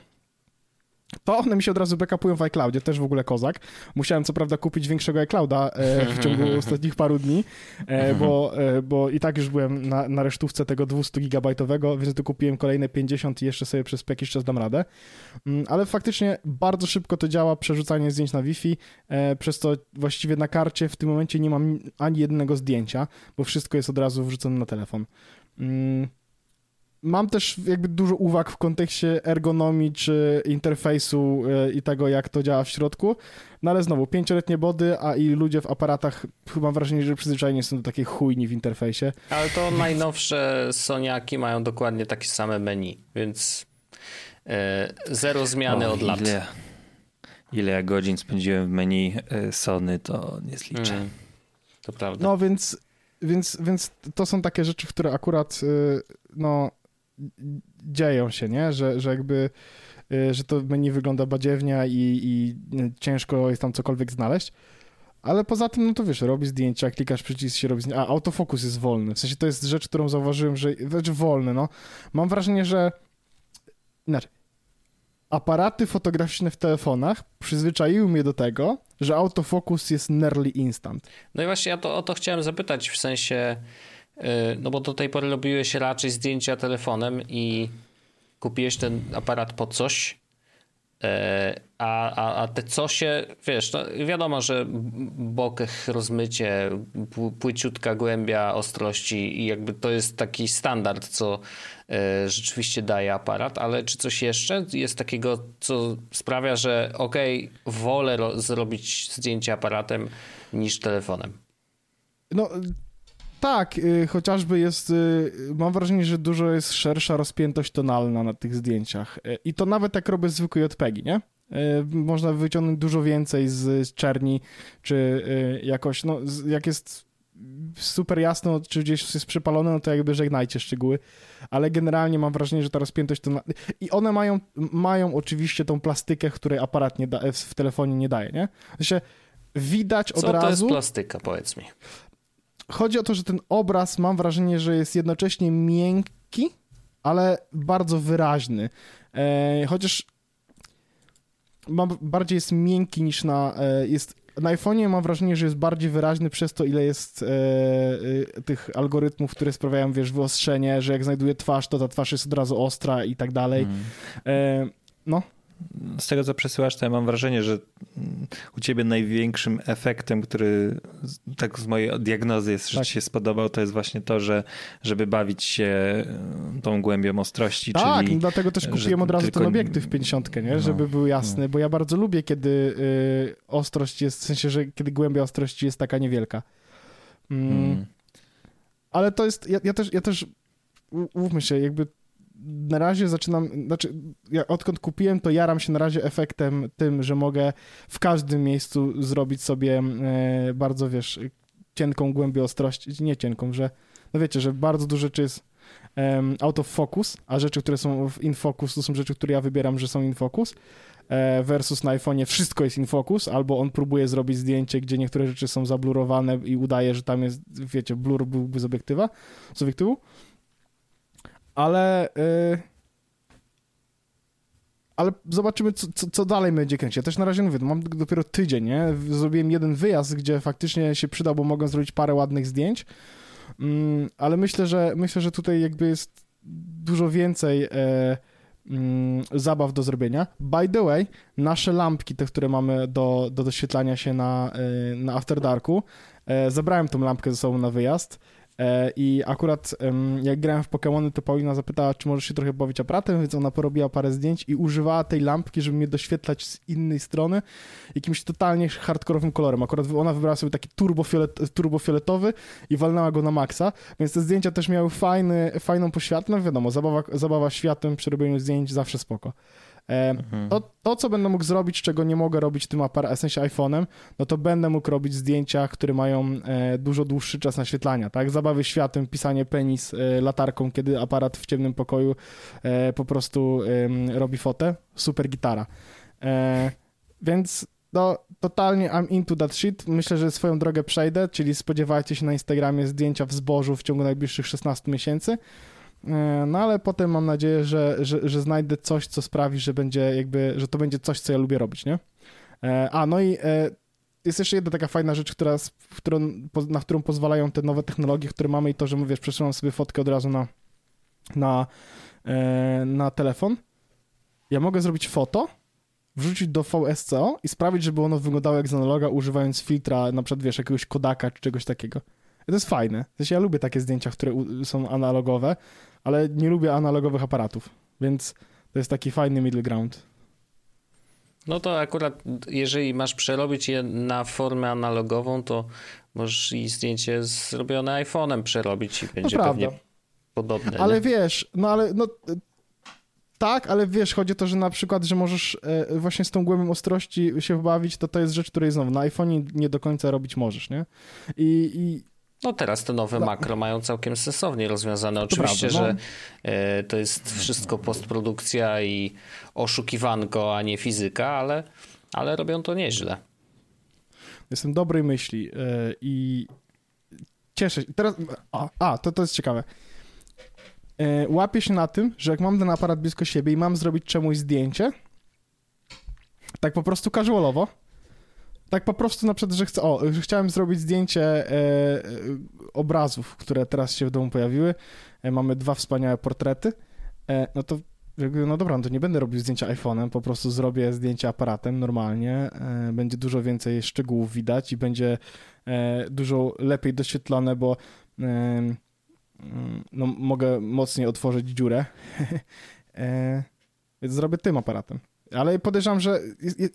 To one mi się od razu backupują w iCloudzie, też w ogóle kozak. Musiałem co prawda kupić większego iClouda e, w ciągu ostatnich paru dni, e, bo, e, bo i tak już byłem na, na resztówce tego 200 gigabajtowego, więc tu kupiłem kolejne 50 i jeszcze sobie przez jakiś czas dam radę. Mm, Ale faktycznie bardzo szybko to działa, przerzucanie zdjęć na Wi-Fi, przez to właściwie na karcie w tym momencie nie mam ani jednego zdjęcia, bo wszystko jest od razu wrzucone na telefon. Mam też jakby dużo uwag w kontekście ergonomii czy interfejsu e, i tego, jak to działa w środku. No ale znowu, pięcioletnie body, a i ludzie w aparatach chyba mam wrażenie, że przyzwyczajeni są do takiej chujni w interfejsie. Ale to najnowsze Soniaki mają dokładnie takie same menu, więc e, zero zmiany O, od lat. Ile, ile ja godzin spędziłem w menu y, Sony, to nie zliczę. Mm, to prawda. No więc, więc, więc to są takie rzeczy, które akurat no dzieją się, nie? Że, że jakby y, że to menu wygląda badziewnia i, i ciężko jest tam cokolwiek znaleźć. Ale poza tym, no to wiesz, robi zdjęcia, klikasz przycisk, się robi zdjęcia. A autofokus jest wolny. W sensie to jest rzecz, którą zauważyłem, że znaczy wolny, no. Mam wrażenie, że inaczej. aparaty fotograficzne w telefonach przyzwyczaiły mnie do tego, że autofokus jest nearly instant. No i właśnie ja to, o to chciałem zapytać, w sensie, no bo do tej pory robiłeś raczej zdjęcia telefonem i kupiłeś ten aparat po coś, E, a, a, a te cosie, wiesz, no wiadomo, że bokech, rozmycie, płyciutka głębia ostrości i jakby to jest taki standard, co e, rzeczywiście daje aparat, ale czy coś jeszcze jest takiego, co sprawia, że okej, okay, wolę zrobić zdjęcie aparatem niż telefonem? No tak, y, chociażby jest, y, mam wrażenie, że dużo jest szersza rozpiętość tonalna na tych zdjęciach. Y, I to nawet jak robię zwykłe JPEGi, nie? Można wyciągnąć dużo więcej z, czerni, czy jakoś, no jak jest super jasno, czy gdzieś jest przypalone, no to jakby żegnajcie szczegóły, ale generalnie mam wrażenie, że ta rozpiętość to... I one mają, mają oczywiście tą plastykę, której aparat nie da, w telefonie nie daje, nie? Sensie widać od Co razu... to jest plastyka, powiedz mi? Chodzi o to, że ten obraz mam wrażenie, że jest jednocześnie miękki, ale bardzo wyraźny. E, chociaż mam, bardziej jest miękki niż na. E, jest, na iPhone'ie mam wrażenie, że jest bardziej wyraźny przez to, ile jest e, e, tych algorytmów, które sprawiają, wiesz, wyostrzenie, że jak znajduje twarz, to ta twarz jest od razu ostra i tak dalej. Mm. no, z tego, co przesyłasz, to ja mam wrażenie, że u ciebie największym efektem, który tak z mojej diagnozy jest, że tak. ci się spodobał, to jest właśnie to, że żeby bawić się e, tą głębią ostrości. Tak, czyli, dlatego też kupiłem od razu tylko... ten obiektyw 50, nie? No, żeby był jasny, no. bo ja bardzo lubię, kiedy y, ostrość jest, w sensie, że kiedy głębia ostrości jest taka niewielka. Mm. Mm. Ale to jest, ja, ja też, ja też mówmy się, jakby na razie zaczynam, znaczy ja odkąd kupiłem, to jaram się na razie efektem tym, że mogę w każdym miejscu zrobić sobie e, bardzo, wiesz, cienką głębię ostrości, nie cienką, że, no wiecie, że bardzo dużo rzeczy jest um, out of focus, a rzeczy, które są w in focus, to są rzeczy, które ja wybieram, że są in focus, e, versus na iPhone'ie wszystko jest in focus, albo on próbuje zrobić zdjęcie, gdzie niektóre rzeczy są zablurowane i udaje, że tam jest, wiecie, blur byłby z obiektywa, z obiektywu, ale... Yy, ale zobaczymy, co, co, dalej będzie kręcić. Ja też na razie mówię, no mam dopiero tydzień, nie? Zrobiłem jeden wyjazd, gdzie faktycznie się przydał, bo mogę zrobić parę ładnych zdjęć, mm, ale myślę, że myślę, że tutaj jakby jest dużo więcej e, mm, zabaw do zrobienia. By the way, nasze lampki, te, które mamy do, do doświetlania się na, e, na After Darku, e, zabrałem tą lampkę ze sobą na wyjazd I akurat jak grałem w Pokémony, to Paulina zapytała, czy możesz się trochę bawić aparatem, więc ona porobiła parę zdjęć i używała tej lampki, żeby mnie doświetlać z innej strony jakimś totalnie hardkorowym kolorem. Akurat ona wybrała sobie taki turbofiolet, turbofioletowy i walnęła go na maksa, więc te zdjęcia też miały fajny, fajną poświatę. No wiadomo, zabawa, zabawa światłem przy robieniu zdjęć zawsze spoko. E, mhm. To, to, co będę mógł zrobić, czego nie mogę robić tym aparatem, w sensie iPhone'em, no to będę mógł robić zdjęcia, które mają e, dużo dłuższy czas naświetlania, tak? Zabawy światłem, pisanie penis e, latarką, kiedy aparat w ciemnym pokoju po prostu robi fotę. Super gitara. Więc no, totalnie I'm into that shit. Myślę, że swoją drogę przejdę, czyli spodziewajcie się na Instagramie zdjęcia w zbożu w ciągu najbliższych 16 miesięcy. E, no ale potem mam nadzieję, że, że, że znajdę coś, co sprawi, że będzie jakby, że to będzie coś, co ja lubię robić, nie? E, a, no i e, jest jeszcze jedna taka fajna rzecz, która, na którą pozwalają te nowe technologie, które mamy i to, że mówisz, przesyłam sobie fotkę od razu na, na, na telefon. Ja mogę zrobić foto, wrzucić do VSCO i sprawić, żeby ono wyglądało jak z analoga, używając filtra, na przykład, wiesz, jakiegoś kodaka czy czegoś takiego. To jest fajne. W sensie ja lubię takie zdjęcia, które są analogowe, ale nie lubię analogowych aparatów, więc to jest taki fajny middle ground. No to akurat, jeżeli masz przerobić je na formę analogową, to możesz i zdjęcie zrobione iPhone'em przerobić i będzie no pewnie podobne. Ale nie? wiesz, no ale no, tak, ale wiesz, chodzi o to, że na przykład, że możesz e, właśnie z tą głębią ostrości się bawić, to to jest rzecz, której znowu na iPhone'ie nie do końca robić możesz, nie? I, i no teraz te nowe no. makro mają całkiem sensownie rozwiązane. Oczywiście, prawda, no. że to jest wszystko postprodukcja i oszukiwanko, a nie fizyka, ale, ale robią to nieźle. Jestem dobrej myśli e, i cieszę się. Teraz, a, a to, to jest ciekawe. E, łapię się na tym, że jak mam ten aparat blisko siebie i mam zrobić czemuś zdjęcie, tak po prostu casualowo. Tak po prostu na przykład, że chcę, o, że chciałem zrobić zdjęcie e, e, obrazów, które teraz się w domu pojawiły. E, mamy dwa wspaniałe portrety. E, no to jakby, no dobra, no to nie będę robił zdjęcia iPhone'em, po prostu zrobię zdjęcie aparatem normalnie. E, będzie dużo więcej szczegółów widać i będzie e, dużo lepiej doświetlone, bo no, mogę mocniej otworzyć dziurę. więc zrobię tym aparatem. Ale podejrzewam, że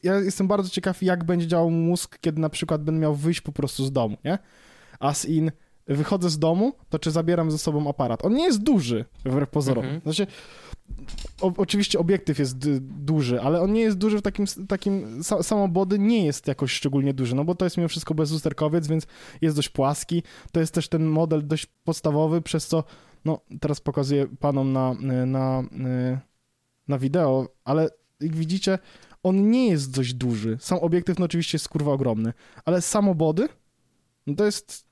ja jestem bardzo ciekaw, jak będzie działał mózg, kiedy na przykład będę miał wyjść po prostu z domu, nie? As in, wychodzę z domu, to czy zabieram ze sobą aparat? On nie jest duży, wbrew pozorom. Mhm. Znaczy, o, oczywiście obiektyw jest duży, ale on nie jest duży w takim, takim sa, samobody nie jest jakoś szczególnie duży, no bo to jest mimo wszystko bezusterkowiec, więc jest dość płaski. To jest też ten model dość podstawowy, przez co, no teraz pokazuję panom na, na, na wideo, ale jak widzicie, on nie jest dość duży. Sam obiektyw no oczywiście jest kurwa ogromny, ale samobody, no to jest...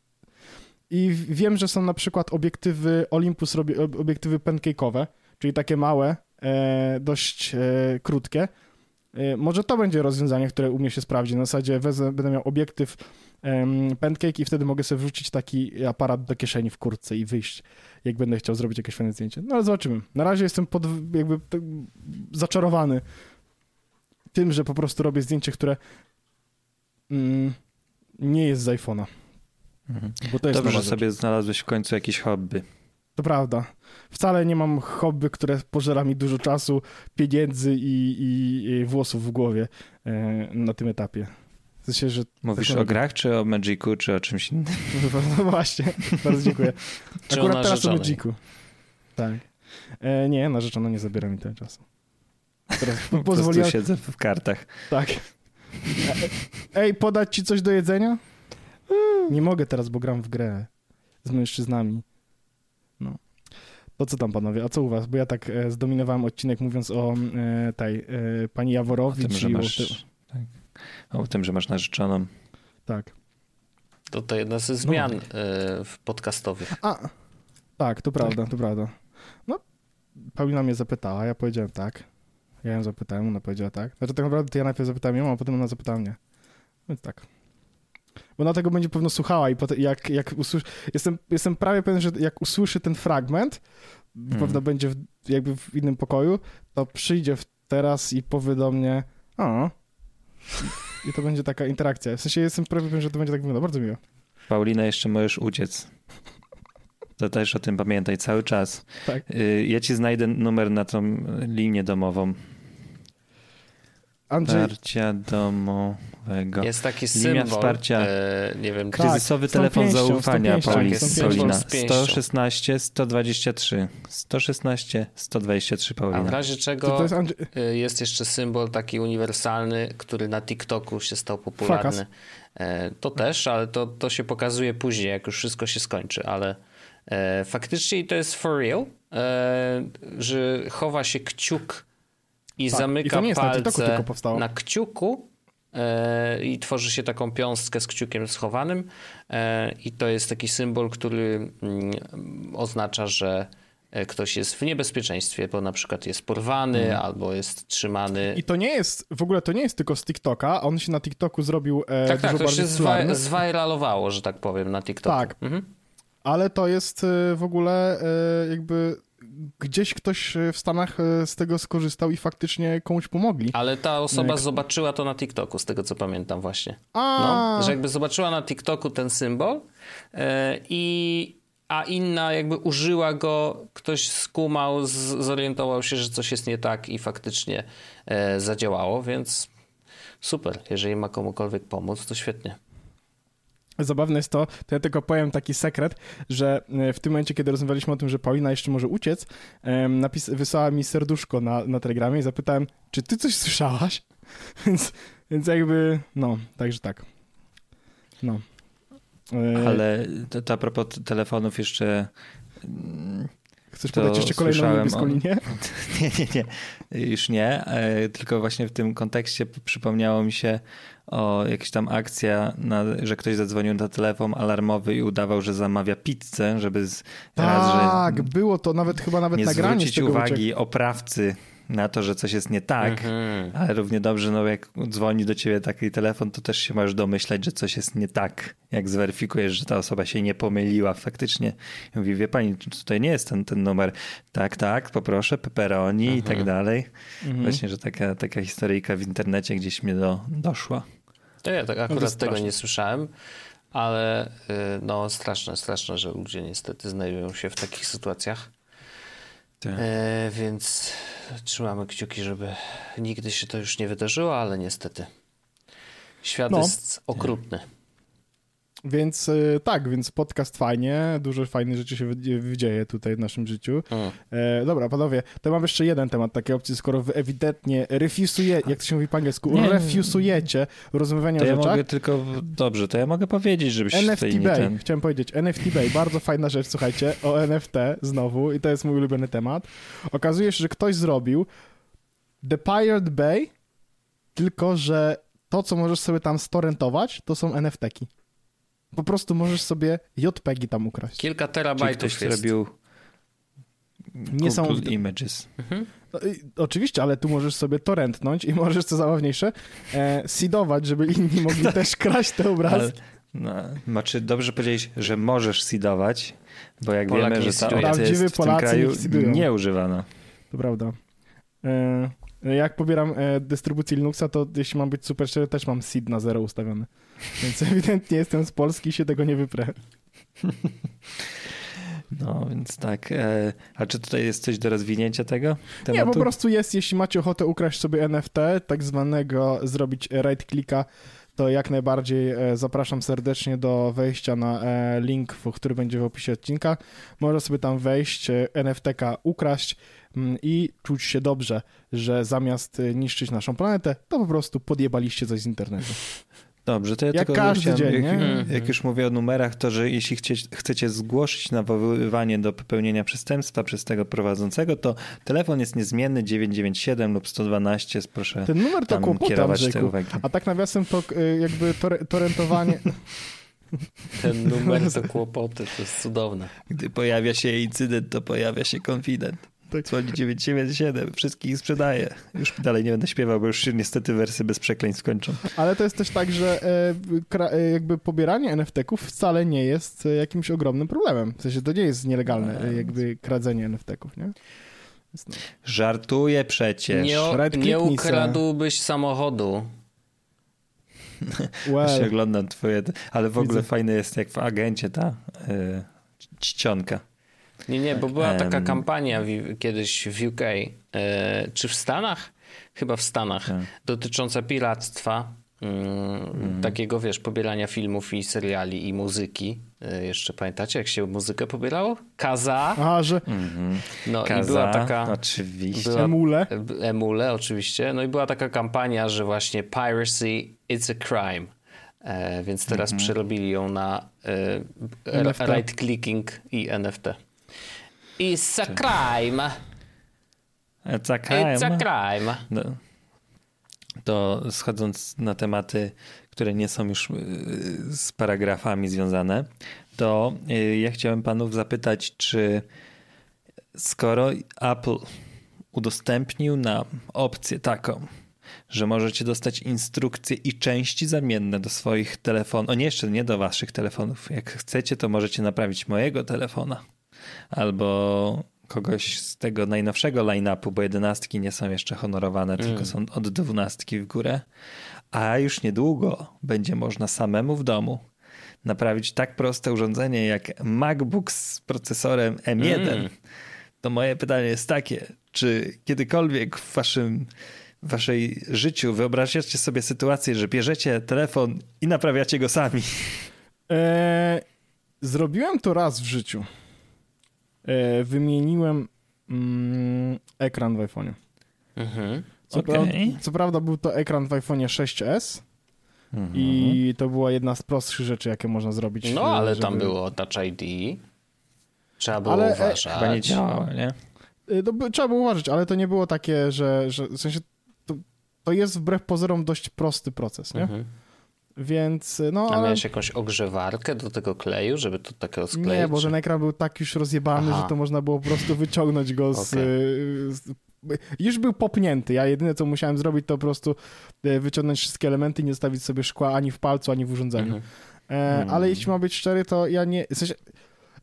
I wiem, że są na przykład obiektywy, Olympus obiektywy pancake'owe, czyli takie małe, e, dość e, krótkie. E, może to będzie rozwiązanie, które u mnie się sprawdzi. Na zasadzie wezmę, będę miał obiektyw em, pancake i wtedy mogę sobie wrzucić taki aparat do kieszeni w kurtce i wyjść, jak będę chciał zrobić jakieś fajne zdjęcie. No ale zobaczymy. Na razie jestem pod, jakby tak zaczarowany tym, że po prostu robię zdjęcie, które mm, nie jest z iPhone'a. Mhm. Dobrze, że sobie znalazłeś w końcu jakieś hobby. To prawda. Wcale nie mam hobby, które pożera mi dużo czasu, pieniędzy i, i, i włosów w głowie e, na tym etapie. W sensie, że... Mówisz Tak, o grach, czy o Magicu, czy o czymś innym? No właśnie, bardzo dziękuję. Czy Akurat o teraz o? Magicu. Tak. E, nie, narzeczona nie zabiera mi tyle czasu. Teraz Po prostu pozwoliłem... siedzę w kartach. Tak. E, Ej, podać ci coś do jedzenia? Nie mogę teraz, bo gram w grę z mężczyznami. No. To co tam, panowie? A co u was? Bo ja tak e, zdominowałem odcinek mówiąc o e, tej e, pani O Jaworowicz tym, że o masz, tym- tak. o tym, że masz narzeczoną. Tak. To to jedna ze zmian e, w podcastowych. A, tak, to prawda, to prawda. No, Paulina mnie zapytała, ja powiedziałem tak. Ja ją zapytałem, ona powiedziała tak. Znaczy tak naprawdę to ja najpierw zapytałem ją, a potem ona zapytała mnie. Więc tak. Bo ona tego będzie pewno słuchała i potem jak, jak usłyszy... Jestem, jestem prawie pewien, że jak usłyszy ten fragment, Mhm. pewno będzie w, jakby w innym pokoju, to przyjdzie w teraz i powie do mnie o. I to będzie taka interakcja. W sensie jestem prawie pewien, że to będzie tak wyglądało. Bardzo miło. Paulina, jeszcze możesz uciec. To też o tym pamiętaj cały czas. Tak. Y, Ja ci znajdę numer na tą linię domową. Andrzej, Wsparcia domowego. Jest taki Linia symbol, wsparcia. e, nie wiem, Tak, Kryzysowy tą telefon pięścią, zaufania. Paulina. Z pięścią. 116 123. 116 123, a w Paulina. razie to, czego to jest Andrzej... e, jest jeszcze symbol taki uniwersalny, który na TikToku się stał popularny. Fakas. E, To też, ale to, to się pokazuje później, jak już wszystko się skończy, ale e, faktycznie to jest for real, e, że chowa się kciuk i Tak, i zamyka to na TikToku palce powstało. na kciuku e, i tworzy się taką piąstkę z kciukiem schowanym e, i to jest taki symbol, który mm, oznacza, że e, ktoś jest w niebezpieczeństwie, bo na przykład jest porwany Mhm. albo jest trzymany. I to nie jest, w ogóle to nie jest tylko z TikToka, on się na TikToku zrobił e, tak, dużo tak, to bardziej się zwa- popularny, zwajralowało, że tak powiem, na TikToku. Tak. Mhm. ale to jest e, w ogóle e, jakby gdzieś ktoś e, w Stanach e, z tego skorzystał i faktycznie komuś pomogli. Ale ta osoba zobaczyła to na TikToku, z tego co pamiętam właśnie. A, No, że jakby zobaczyła na TikToku ten symbol e, i a inna jakby użyła go, ktoś skumał, zorientował się, że coś jest nie tak i faktycznie zadziałało, więc super. Jeżeli ma komukolwiek pomóc, to świetnie. Zabawne jest to, to ja tylko powiem taki sekret, że e, w tym momencie, kiedy rozmawialiśmy o tym, że Paulina jeszcze może uciec, napis, wysłała mi serduszko na, na telegramie i zapytałem, czy ty coś słyszałaś? więc, więc jakby, no, także tak. No. E, Ale to, to a propos telefonów jeszcze... mm, Chcesz podać jeszcze kolejną niebieską o-? Nie, nie, nie. Już nie. e, Tylko właśnie w tym kontekście przypomniało mi się o jakaś tam akcja, na, że ktoś zadzwonił na telefon alarmowy i udawał, że zamawia pizzę, żeby z, raz, Tak, że było to, nawet chyba nawet nie nagranie zwrócić uwagi uciekło. oprawcy na to, że coś jest nie tak, Mhm. ale równie dobrze, no jak dzwoni do ciebie taki telefon, to też się możesz domyślać, że coś jest nie tak. Jak zweryfikujesz, że ta osoba się nie pomyliła faktycznie. I mówi, wie pani, tutaj nie jest ten, ten numer. Tak, tak, poproszę, pepperoni i tak dalej. Mhm. Właśnie, że taka, taka historyjka w internecie gdzieś mnie do, doszła. To ja tak akurat jest tego straszne. nie słyszałem, ale y, no straszne, straszne, że ludzie niestety znajdują się w takich sytuacjach. Tak. E, więc trzymamy kciuki, żeby nigdy się to już nie wydarzyło, ale niestety. Świat No. jest okrutny. Więc y, tak, więc podcast fajnie, dużo fajnych rzeczy się wy- wydzieje tutaj w naszym życiu. Mm. E, dobra, panowie, to mam jeszcze jeden temat takiej opcji, skoro wy ewidentnie refusujecie, jak to się mówi po angielsku, Nie, refusujecie rozmawiania To o ja rzeczach. mogę tylko, dobrze, to ja mogę powiedzieć, żebyś NFT tutaj nie Bay, ten... chciałem powiedzieć, NFT Bay, bardzo fajna rzecz, słuchajcie, o NFT znowu i to jest mój ulubiony temat. Okazuje się, że ktoś zrobił The Pirate Bay, tylko że to, co możesz sobie tam storentować, to są NFT-ki. Po prostu możesz sobie JPEGi tam ukraść. Kilka terabajtów ktoś jest. zrobił Niesamowite. Images. No, i- Oczywiście, ale tu możesz sobie to rentnąć i możesz, co zabawniejsze, e, seedować, żeby inni mogli też kraść te obrazy. No, znaczy dobrze powiedzieć, że możesz seedować, bo jak Polak wiemy, że ta opcja Prawdziwy jest w tym Polacy kraju nieużywana. To prawda. E, jak pobieram e, dystrybucję Linuxa, to jeśli mam być super szczery, też mam seed na zero ustawiony. Więc ewidentnie jestem z Polski i się tego nie wyprę. No więc tak. E, a czy tutaj jest coś do rozwinięcia tego Nie, tematu? po prostu jest, jeśli macie ochotę ukraść sobie NFT, tak zwanego zrobić right clicka, to jak najbardziej e, zapraszam serdecznie do wejścia na e, link, który będzie w opisie odcinka. Można sobie tam wejść, NFT-ka ukraść mm, i czuć się dobrze, że zamiast niszczyć naszą planetę, to po prostu podjebaliście coś z internetu. Dobrze, to ja Jak tylko każdy chciałem, dzień, jak, nie? Mhm. jak już mówię o numerach, to że jeśli chcieć, chcecie zgłosić nawoływanie do popełnienia przestępstwa przez tego prowadzącego, to telefon jest niezmienny 997 lub 112, proszę Ten numer to tam kłopota, kierować te Andrzejku. uwagi. A tak nawiasem to e, jakby tore, torentowanie... Ten numer to kłopoty, to jest cudowne. Gdy pojawia się incydent, to pojawia się konfident. Tak. Dzwoni 997, wszystkich sprzedaje. Już dalej nie będę śpiewał, bo już się niestety wersy bez przekleństw skończą. Ale to jest też tak, że e, e, jakby pobieranie NFT-ków wcale nie jest e, jakimś ogromnym problemem. W sensie to nie jest nielegalne e, jakby kradzenie NFT-ków, nie? No. Żartuję przecież. Nie, o- nie ukradłbyś samochodu. Well, oglądam twoje, ale w ogóle Widzę. fajne jest jak w agencie ta y, czcionka. Nie, nie, bo była taka Em. kampania w, kiedyś w UK, e, czy w Stanach? Chyba w Stanach, Tak. dotycząca piractwa. mm, Takiego, wiesz, pobierania filmów i seriali i muzyki. E, jeszcze pamiętacie, jak się muzykę pobierało? Kaza. Aha, że Mhm. No Kaza, i była taka... oczywiście. była- emule. E, Emule, oczywiście. No i była taka kampania, że właśnie piracy it's a crime. E, więc teraz Mhm. przerobili ją na e, right clicking i NFT. It's a crime. It's a It's a crime. crime. No. To schodząc na tematy, które nie są już y, z paragrafami związane, to y, ja chciałem panów zapytać, czy skoro Apple udostępnił nam opcję taką, że możecie dostać instrukcje i części zamienne do swoich telefonów, o nie jeszcze nie do waszych telefonów. Jak chcecie, to możecie naprawić mojego telefona albo kogoś z tego najnowszego line-upu, bo jedenastki nie są jeszcze honorowane, tylko są od dwunastki w górę. A już niedługo będzie można samemu w domu naprawić tak proste urządzenie jak MacBook z procesorem M1. Mm. To moje pytanie jest takie, czy kiedykolwiek w waszym w waszej życiu wyobrażacie sobie sytuację, że bierzecie telefon i naprawiacie go sami? E, zrobiłem to raz w życiu. E, wymieniłem mm, ekran w iPhone'ie. Mhm. Co, Okej. pra- co prawda był to ekran w iPhone'ie 6s Mhm. i to była jedna z prostszych rzeczy, jakie można zrobić. No, e, ale żeby- tam było Touch ID. Trzeba było Ale, e, uważać. Chyba nie działało, nie? To by, trzeba było uważać, ale to nie było takie, że, że w sensie to, to jest wbrew pozorom dość prosty proces, nie? Mhm. Więc y, no, A miałeś jakąś ogrzewarkę do tego kleju, żeby to tak rozkleić? nie, bo ten ekran był tak już rozjebany, Aha. że to można było po prostu wyciągnąć go z, Okej. y, z już był popnięty. Ja jedyne, co musiałem zrobić, to po prostu e, wyciągnąć wszystkie elementy i nie zostawić sobie szkła ani w palcu, ani w urządzeniu. Mhm. E, ale jeśli mam być szczery, to ja nie... W sensie,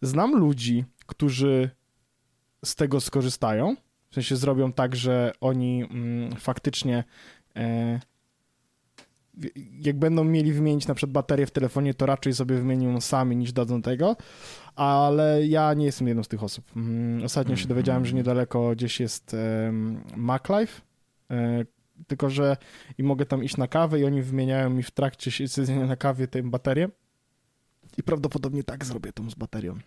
znam ludzi, którzy z tego skorzystają. W sensie zrobią tak, że oni mm, faktycznie e, jak będą mieli wymienić na przykład baterię w telefonie, to raczej sobie wymienią sami niż dadzą tego, ale ja nie jestem jedną z tych osób. Mm, Ostatnio się dowiedziałem, że niedaleko gdzieś jest MacLife, e, tylko że i mogę tam iść na kawę i oni wymieniają mi w trakcie siedzenia na kawie tę baterię i prawdopodobnie tak zrobię tą z baterią.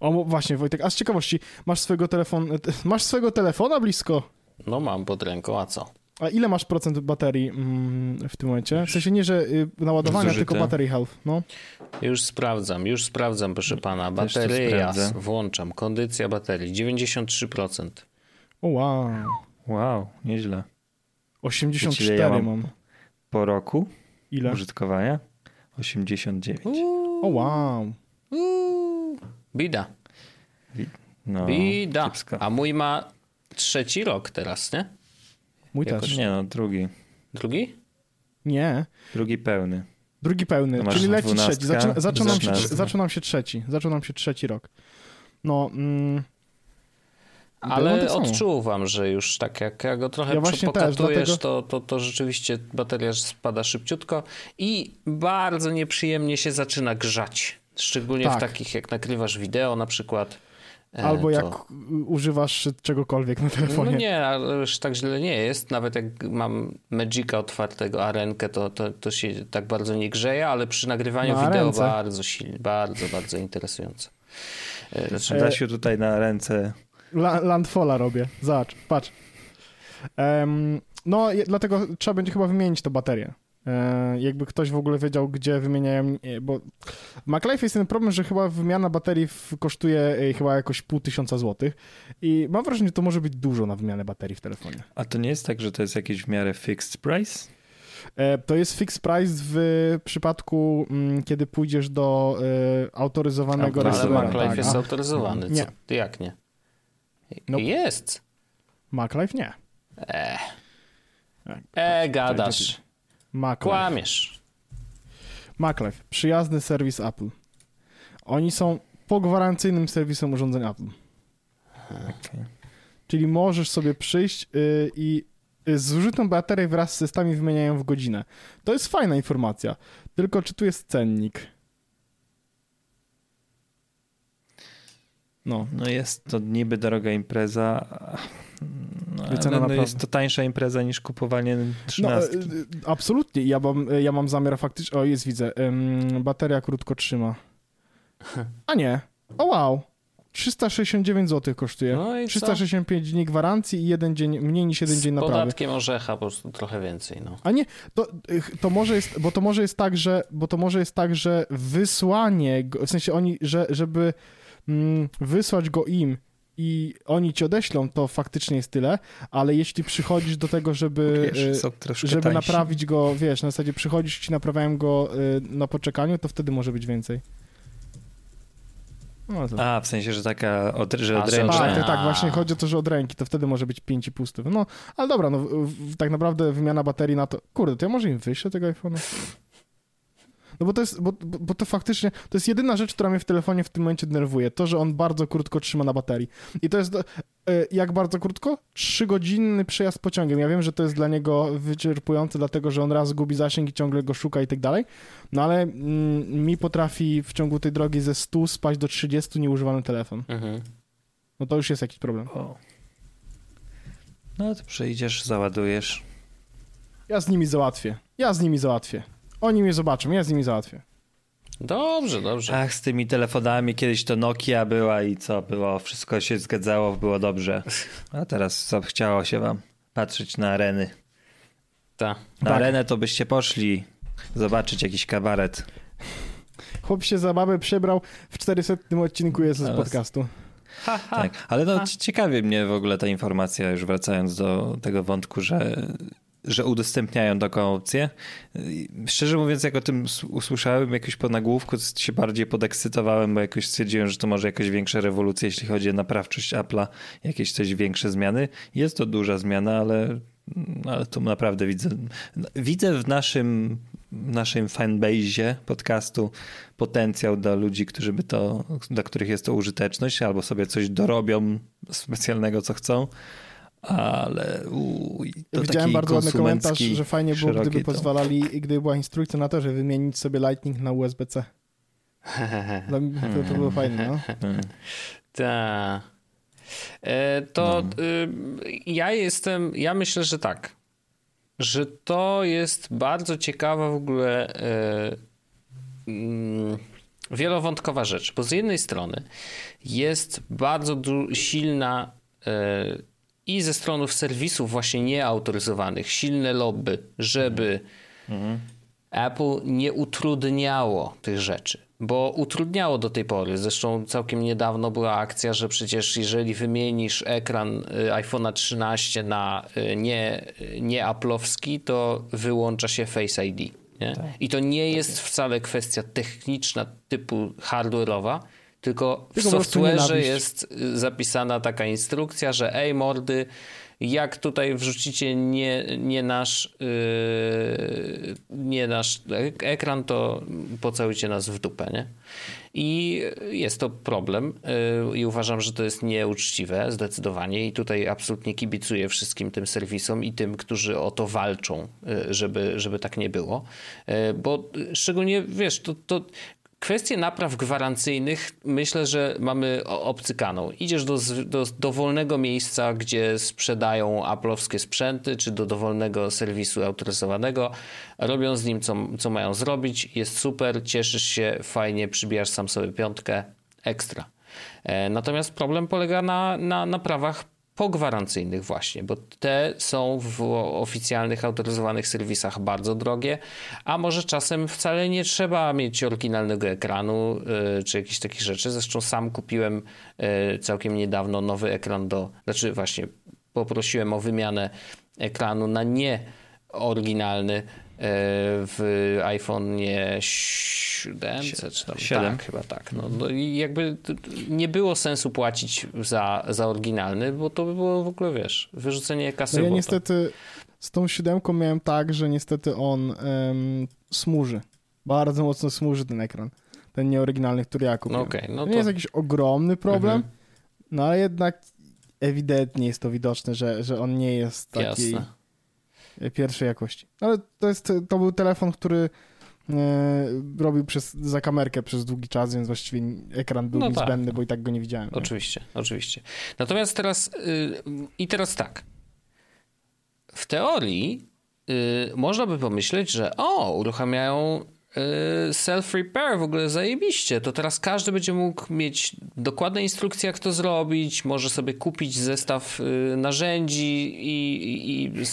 O, właśnie Wojtek, a z ciekawości, masz swojego telefonu, masz swojego telefona blisko? No mam pod ręką, a co? A ile masz procent baterii mm, w tym momencie? W sensie nie, że y, naładowania, Zużyte. tylko battery health, no. Już sprawdzam, już sprawdzam, proszę pana. Bateria, sprawdzę. włączam. Kondycja baterii 93%. O wow, Wow, nieźle. 84 Wiecie, ja mam? mam. Po roku Ile? użytkowania 89. O wow. Uuu, Bida, No, bida. kiepsko. A mój ma trzeci rok teraz, nie? Mój Jakoś też. Nie no, drugi. Drugi? Nie. Drugi pełny. Drugi pełny, masz czyli leci trzeci. Zaczyna, zaczął, nam się, zaczął nam się trzeci. Zaczął nam się trzeci rok. No, mm, Ale tak odczuwam, że już tak jak ja go trochę Ja pokatujesz, dlatego- to, to, to rzeczywiście bateria spada szybciutko i bardzo nieprzyjemnie się zaczyna grzać. Szczególnie Tak. w takich, jak nagrywasz wideo na przykład. E, albo to- jak y, używasz czegokolwiek na telefonie. No nie, ale już tak źle nie jest. Nawet jak mam Magica otwartego, a rękę, to, to, to się tak bardzo nie grzeje, ale przy nagrywaniu No, a wideo ręce? bardzo silnie, bardzo, bardzo interesujące. E, Znaczy, Dasiu tutaj na ręce. La, landfalla robię. Zobacz, patrz. Em, no, dlatego trzeba będzie chyba wymienić tę baterię. E, jakby ktoś w ogóle wiedział, gdzie wymieniają, e, bo w MacLife jest ten problem, że chyba wymiana baterii kosztuje e, chyba jakoś pół tysiąca złotych i mam wrażenie, że to może być dużo na wymianę baterii w telefonie. A to nie jest tak, że to jest jakiś w miarę fixed price? To jest fixed price w przypadku, mm, kiedy pójdziesz do autoryzowanego Ale ale. MacLife tak, jest a autoryzowany. Nie. Co? Ty Jak nie? Nope. Jest. MacLife nie. E, Tak. e gadasz. MacLife. Kłamiesz. MacLife, przyjazny serwis Apple. Oni są pogwarancyjnym serwisem urządzeń Apple. Okej. Czyli możesz sobie przyjść y, i y, zużytą baterię wraz z systemami wymieniają w godzinę. To jest fajna informacja. Tylko czy tu jest cennik? No. No jest to niby droga impreza, no, ale no jest to tańsza impreza niż kupowanie No, trzynastki. y, y, absolutnie. Ja mam, ja mam zamiar faktycznie. O, jest, widzę. Ym, bateria krótko trzyma. A nie. O, wow. 369 zł kosztuje. No i co? 365 dni gwarancji i jeden dzień, mniej niż jeden dzień Z naprawy. podatkiem orzecha po prostu trochę więcej. No. A nie, to, to może jest, bo to może jest tak, że, bo to może jest tak, że wysłanie, w sensie oni, że, żeby wysłać go im i oni ci odeślą, to faktycznie jest tyle, ale jeśli przychodzisz do tego, żeby, Wiesz, y, żeby tańsi. naprawić go, wiesz, na zasadzie przychodzisz ci naprawiają go y, na poczekaniu, to wtedy może być więcej. No to... A, w sensie, że taka, od, że odręczna. Tak, tak, tak, właśnie chodzi o to, że od ręki, to wtedy może być 5,5 stówy. No, ale dobra, no w, w, tak naprawdę wymiana baterii na to... Kurde, to ja może im wyślę tego iPhone'a? No bo to jest, bo, bo to faktycznie, to jest jedyna rzecz, która mnie w telefonie w tym momencie denerwuje, to, że on bardzo krótko trzyma na baterii. I to jest, e, jak bardzo krótko? Trzygodzinny przejazd pociągiem. Ja wiem, że to jest dla niego wyczerpujące, dlatego, że on raz gubi zasięg i ciągle go szuka i tak dalej, no ale mm, mi potrafi w ciągu tej drogi ze 100 spaść do 30 nieużywany telefon. Mhm. No to już jest jakiś problem. O. No to przyjdziesz, załadujesz. Ja z nimi załatwię. Ja z nimi załatwię. Oni mnie zobaczą, ja z nimi załatwię. Dobrze, dobrze. Ach, z tymi telefonami kiedyś to Nokia była i co było, wszystko się zgadzało, było dobrze. A teraz co, chciało się wam patrzeć na areny. Ta. Na Tak. arenę to byście poszli zobaczyć jakiś kabaret. Chłop się za babę przebrał w 400 odcinku jest z podcastu. Tak. Ale no ciekawie mnie w ogóle ta informacja, już wracając do tego wątku, że że udostępniają taką opcję. Szczerze mówiąc, jak o tym usłyszałem jakoś po nagłówku, to się bardziej podekscytowałem, bo jakoś stwierdziłem, że to może jakaś większa rewolucja, jeśli chodzi o naprawczość Apple'a, jakieś coś większe zmiany. Jest to duża zmiana, ale, ale to naprawdę widzę. Widzę w naszym, naszym fanbase podcastu potencjał dla ludzi, którzy by to, dla których jest to użyteczność, albo sobie coś dorobią specjalnego, co chcą ale uj, to Widziałem bardzo ładny komentarz, że fajnie było, gdyby to. pozwalali, gdyby była instrukcja na to, żeby wymienić sobie Lightning na USB-C. to, to było fajne, no. Tak. To no. y, ja jestem, ja myślę, że tak, że to jest bardzo ciekawa w ogóle y, y, wielowątkowa rzecz, bo z jednej strony jest bardzo silna y, i ze stronów serwisów właśnie nieautoryzowanych silne lobby, żeby mhm. Apple nie utrudniało tych rzeczy. Bo utrudniało do tej pory. Zresztą całkiem niedawno była akcja, że przecież jeżeli wymienisz ekran y, iPhone'a 13 na y, nie, nie Apple'owski, to wyłącza się Face ID. Tak. I to nie jest wcale kwestia techniczna typu hardware'owa, tylko w software'ze jest y, zapisana taka instrukcja, że ej mordy, jak tutaj wrzucicie nie, nie, nasz, yy, nie nasz ekran, to pocałujcie nas w dupę, nie? I jest to problem yy, i uważam, że to jest nieuczciwe zdecydowanie i tutaj absolutnie kibicuję wszystkim tym serwisom i tym, którzy o to walczą, yy, żeby, żeby tak nie było, yy, bo szczególnie, wiesz, to, to Kwestie napraw gwarancyjnych myślę, że mamy obcykaną. Idziesz do, do dowolnego miejsca, gdzie sprzedają aplowskie sprzęty, czy do dowolnego serwisu autoryzowanego, robią z nim co, co mają zrobić, jest super, cieszysz się, fajnie, przybijasz sam sobie piątkę, ekstra. E, natomiast problem polega na, na naprawach pogwarancyjnych właśnie, bo te są w oficjalnych, autoryzowanych serwisach bardzo drogie, a może czasem wcale nie trzeba mieć oryginalnego ekranu yy, czy jakichś takich rzeczy. Zresztą sam kupiłem yy, całkiem niedawno nowy ekran do, znaczy właśnie poprosiłem o wymianę ekranu na nie oryginalny w iPhone 7 czy tam 7. tak, chyba tak. No, no i jakby nie było sensu płacić za, za oryginalny, bo to by było w ogóle, wiesz, wyrzucenie kasy no ja niestety z tą siódemką miałem tak, że niestety on um, smuży. Bardzo mocno smuży ten ekran. Ten nieoryginalny, który ja kupiłem. No okay, no to... Nie jest jakiś ogromny problem, mhm. no ale jednak ewidentnie jest to widoczne, że, że on nie jest taki... Jasne pierwszej jakości. Ale to, jest, to był telefon, który e, robił przez, za kamerkę przez długi czas, więc właściwie ekran był no tak. niezbędny, bo i tak go nie widziałem. Oczywiście, nie? oczywiście. Natomiast teraz yy, i teraz tak. W teorii yy, można by pomyśleć, że o, uruchamiają Y, self-repair w ogóle zajebiście. To teraz każdy będzie mógł mieć dokładne instrukcje, jak to zrobić. Może sobie kupić zestaw y, narzędzi i, i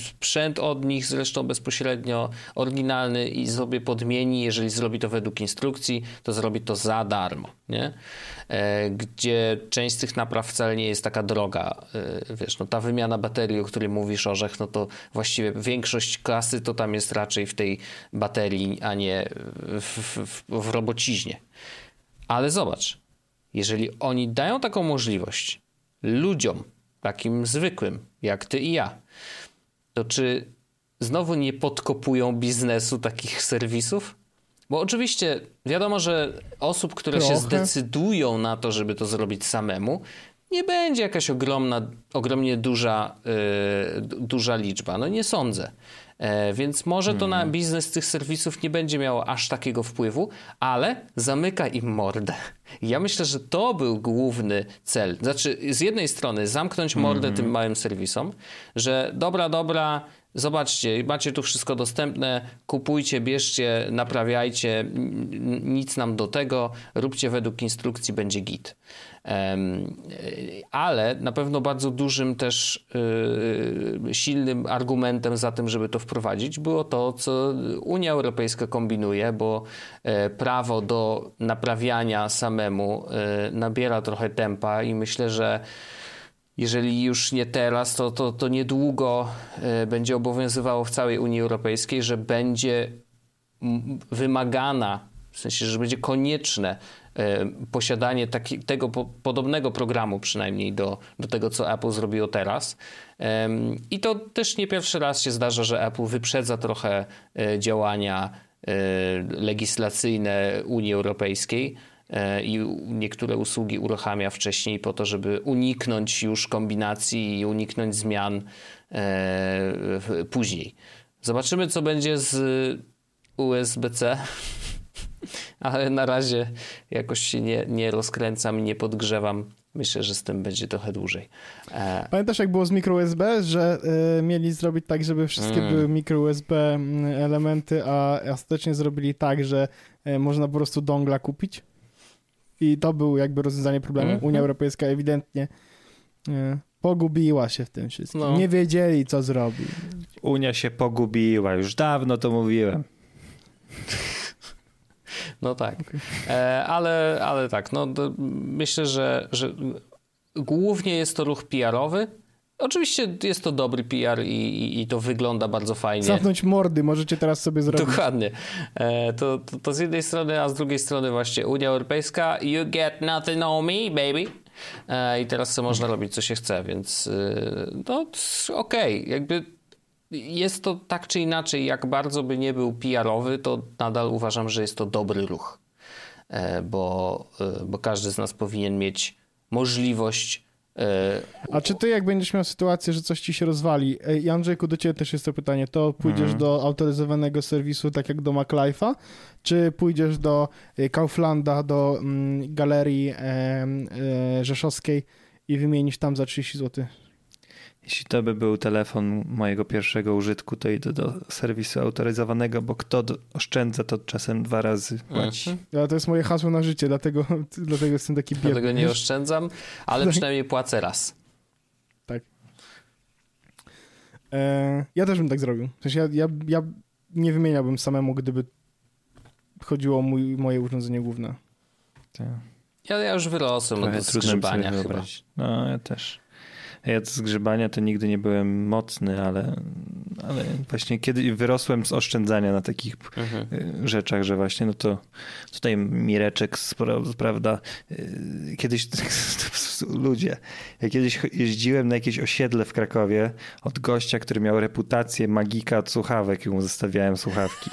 sprzęt od nich, zresztą bezpośrednio oryginalny i sobie podmieni. Jeżeli zrobi to według instrukcji, to zrobi to za darmo. Nie? E, gdzie część z tych napraw wcale nie jest taka droga. E, wiesz, no ta wymiana baterii, o której mówisz, Orzech, no to właściwie większość klasy to tam jest raczej w tej baterii, a nie w, w, w robociźnie. Ale zobacz, jeżeli oni dają taką możliwość ludziom, takim zwykłym, jak ty i ja, to czy znowu nie podkopują biznesu takich serwisów? Bo oczywiście wiadomo, że osób, które Trochę. się zdecydują na to, żeby to zrobić samemu, nie będzie jakaś ogromna, ogromnie duża, yy, duża liczba. No nie sądzę. E, więc może to na hmm. biznes tych serwisów nie będzie miało aż takiego wpływu, ale zamyka im mordę. Ja myślę, że to był główny cel. Znaczy, z jednej strony zamknąć mordę mm. tym małym serwisom, że dobra, dobra, Zobaczcie, macie tu wszystko dostępne, kupujcie, bierzcie, naprawiajcie, nic nam do tego, róbcie według instrukcji, będzie git. Ale na pewno bardzo dużym też y, silnym argumentem za tym, żeby to wprowadzić, było to, co Unia Europejska kombinuje, bo e, prawo do naprawiania samemu e, nabiera trochę tempa i myślę, że jeżeli już nie teraz, to, to, to niedługo e, będzie obowiązywało w całej Unii Europejskiej, że będzie wymagana, w sensie, że będzie konieczne e, posiadanie taki, tego po, podobnego programu przynajmniej do, do tego, co Apple zrobiło teraz. I to też nie pierwszy raz się zdarza, że Apple wyprzedza trochę e, działania legislacyjne Unii Europejskiej i niektóre usługi uruchamia wcześniej po to, żeby uniknąć już kombinacji i uniknąć zmian e, później. Zobaczymy, co będzie z USB-C, ale na razie jakoś się nie, nie rozkręcam i nie podgrzewam. Myślę, że z tym będzie trochę dłużej. E, Pamiętasz, jak było z micro USB, że y, mieli zrobić tak, żeby wszystkie mm. były micro USB mm, elementy, a ostatecznie zrobili tak, że y, można po prostu dongla kupić? I to był jakby rozwiązanie problemu. Mm -hmm. Unia Europejska ewidentnie nie, pogubiła się w tym wszystkim. No. Nie wiedzieli, co zrobić. Unia się pogubiła, już dawno to mówiłem. No tak. Okay. E, ale, ale tak, no, myślę, że, że głównie jest to ruch PR-owy, Oczywiście jest to dobry PR i, i, i, to wygląda bardzo fajnie. Zamknąć mordy możecie teraz sobie zrobić. Dokładnie. E, to, to, to, z jednej strony, a z drugiej strony właśnie Unia Europejska you get nothing on me, baby. E, I teraz co można robić, co się chce, więc e, no okej, okay. jakby jest to tak czy inaczej, jak bardzo by nie był PR-owy, to nadal uważam, że jest to dobry ruch, e, bo, e, bo każdy z nas powinien mieć możliwość a czy ty, jak będziesz miał sytuację, że coś ci się rozwali, i Andrzejku, do ciebie też jest to pytanie, to pójdziesz mhm. do autoryzowanego serwisu, tak jak do MacLife'a, czy pójdziesz do e, Kauflanda, do mm, galerii e, e, rzeszowskiej i wymienisz tam za 30 zł? Jeśli to by był telefon mojego pierwszego użytku, to idę do serwisu autoryzowanego, bo kto oszczędza, to czasem dwa razy płaci. Mhm. Ja, to jest moje hasło na życie, dlatego, dlatego jestem taki biedny. Dlatego nie oszczędzam, ale tak. przynajmniej płacę raz. Tak. E, ja też bym tak zrobił. W sensie ja, ja, ja nie wymieniałbym samemu, gdyby chodziło o mój, moje urządzenie główne. Tak. Ja, ja już wyrosłem od zgrzebania chyba. No, ja też. Ja z grzebania to nigdy nie byłem mocny, ale, ale właśnie kiedy wyrosłem z oszczędzania na takich mhm. Y, rzeczach, że właśnie no to tutaj Mireczek, prawda, y, kiedyś ludzie, ja kiedyś jeździłem na jakieś osiedle w Krakowie od gościa, który miał reputację magika od słuchawek i mu zostawiałem słuchawki.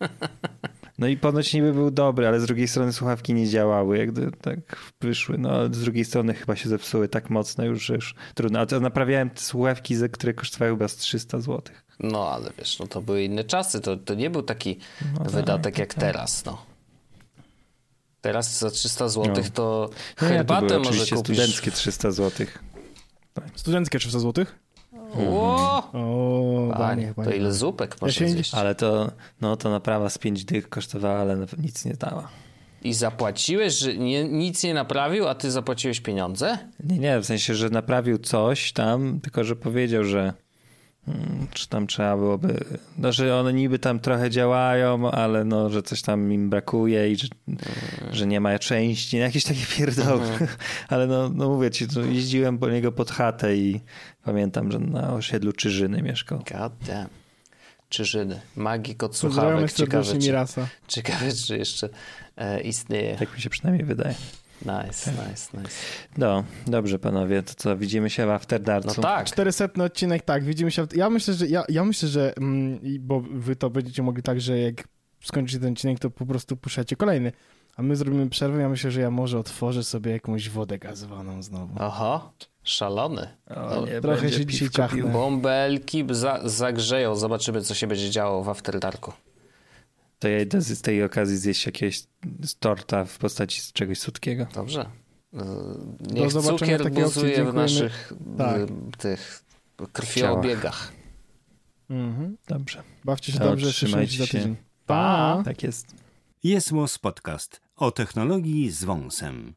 No i ponoć niby był dobry, ale z drugiej strony słuchawki nie działały, jak tak wyszły. No ale z drugiej strony chyba się zepsuły tak mocno już, że już trudno. A to naprawiałem te słuchawki, które kosztowały chyba z 300 zł. No ale wiesz, no to były inne czasy. To, to nie był taki no tak, wydatek tak, jak tak. teraz, no. Teraz za 300 zł no. to no, herbatę ja to może kupić. studenckie 300 zł. Tak. Studenckie 300 zł? O, o panie, panie. To ile zupek można zjeść? Ale to, no, to naprawa z 5 dych kosztowała, ale nic nie dała. I zapłaciłeś, że nie, nic nie naprawił, a ty zapłaciłeś pieniądze? Nie, nie, w sensie, że naprawił coś tam, tylko że powiedział, że czy tam trzeba byłoby, no, że one niby tam trochę działają, ale no, że coś tam im brakuje i że, że nie ma części, jakieś takie pierdoły. Mhm. Ale no, no mówię ci, jeździłem po niego pod chatę i Pamiętam, że na osiedlu Czyżyny mieszkał. God damn. Czyżyny. Magik od słuchawek. Ciekawe czy, ciekawe, czy jeszcze e, istnieje. Tak mi się przynajmniej wydaje. Nice, nice, nice. No, dobrze panowie, to co, widzimy się w After Darku. No tak. 400 odcinek, tak, widzimy się. Ja myślę, że, ja, ja myślę, że mm, bo wy to będziecie mogli tak, że jak skończycie ten odcinek, to po prostu puszczacie kolejny. A my zrobimy przerwę, ja myślę, że ja może otworzę sobie jakąś wodę gazowaną znowu. Aha. Szalony. O, no, trochę się dzisiaj ciachnę. Bąbelki za, zagrzeją. Zobaczymy, co się będzie działo w After Darku. To ja idę z tej okazji zjeść jakiegoś torta w postaci czegoś słodkiego. Dobrze. E, niech Do cukier buzuje w naszych tak. tych krwiobiegach. Mhm. Dobrze. Bawcie się to dobrze, trzymajcie się. Za. Pa! Tak jest. Jest Podcast o technologii z wąsem.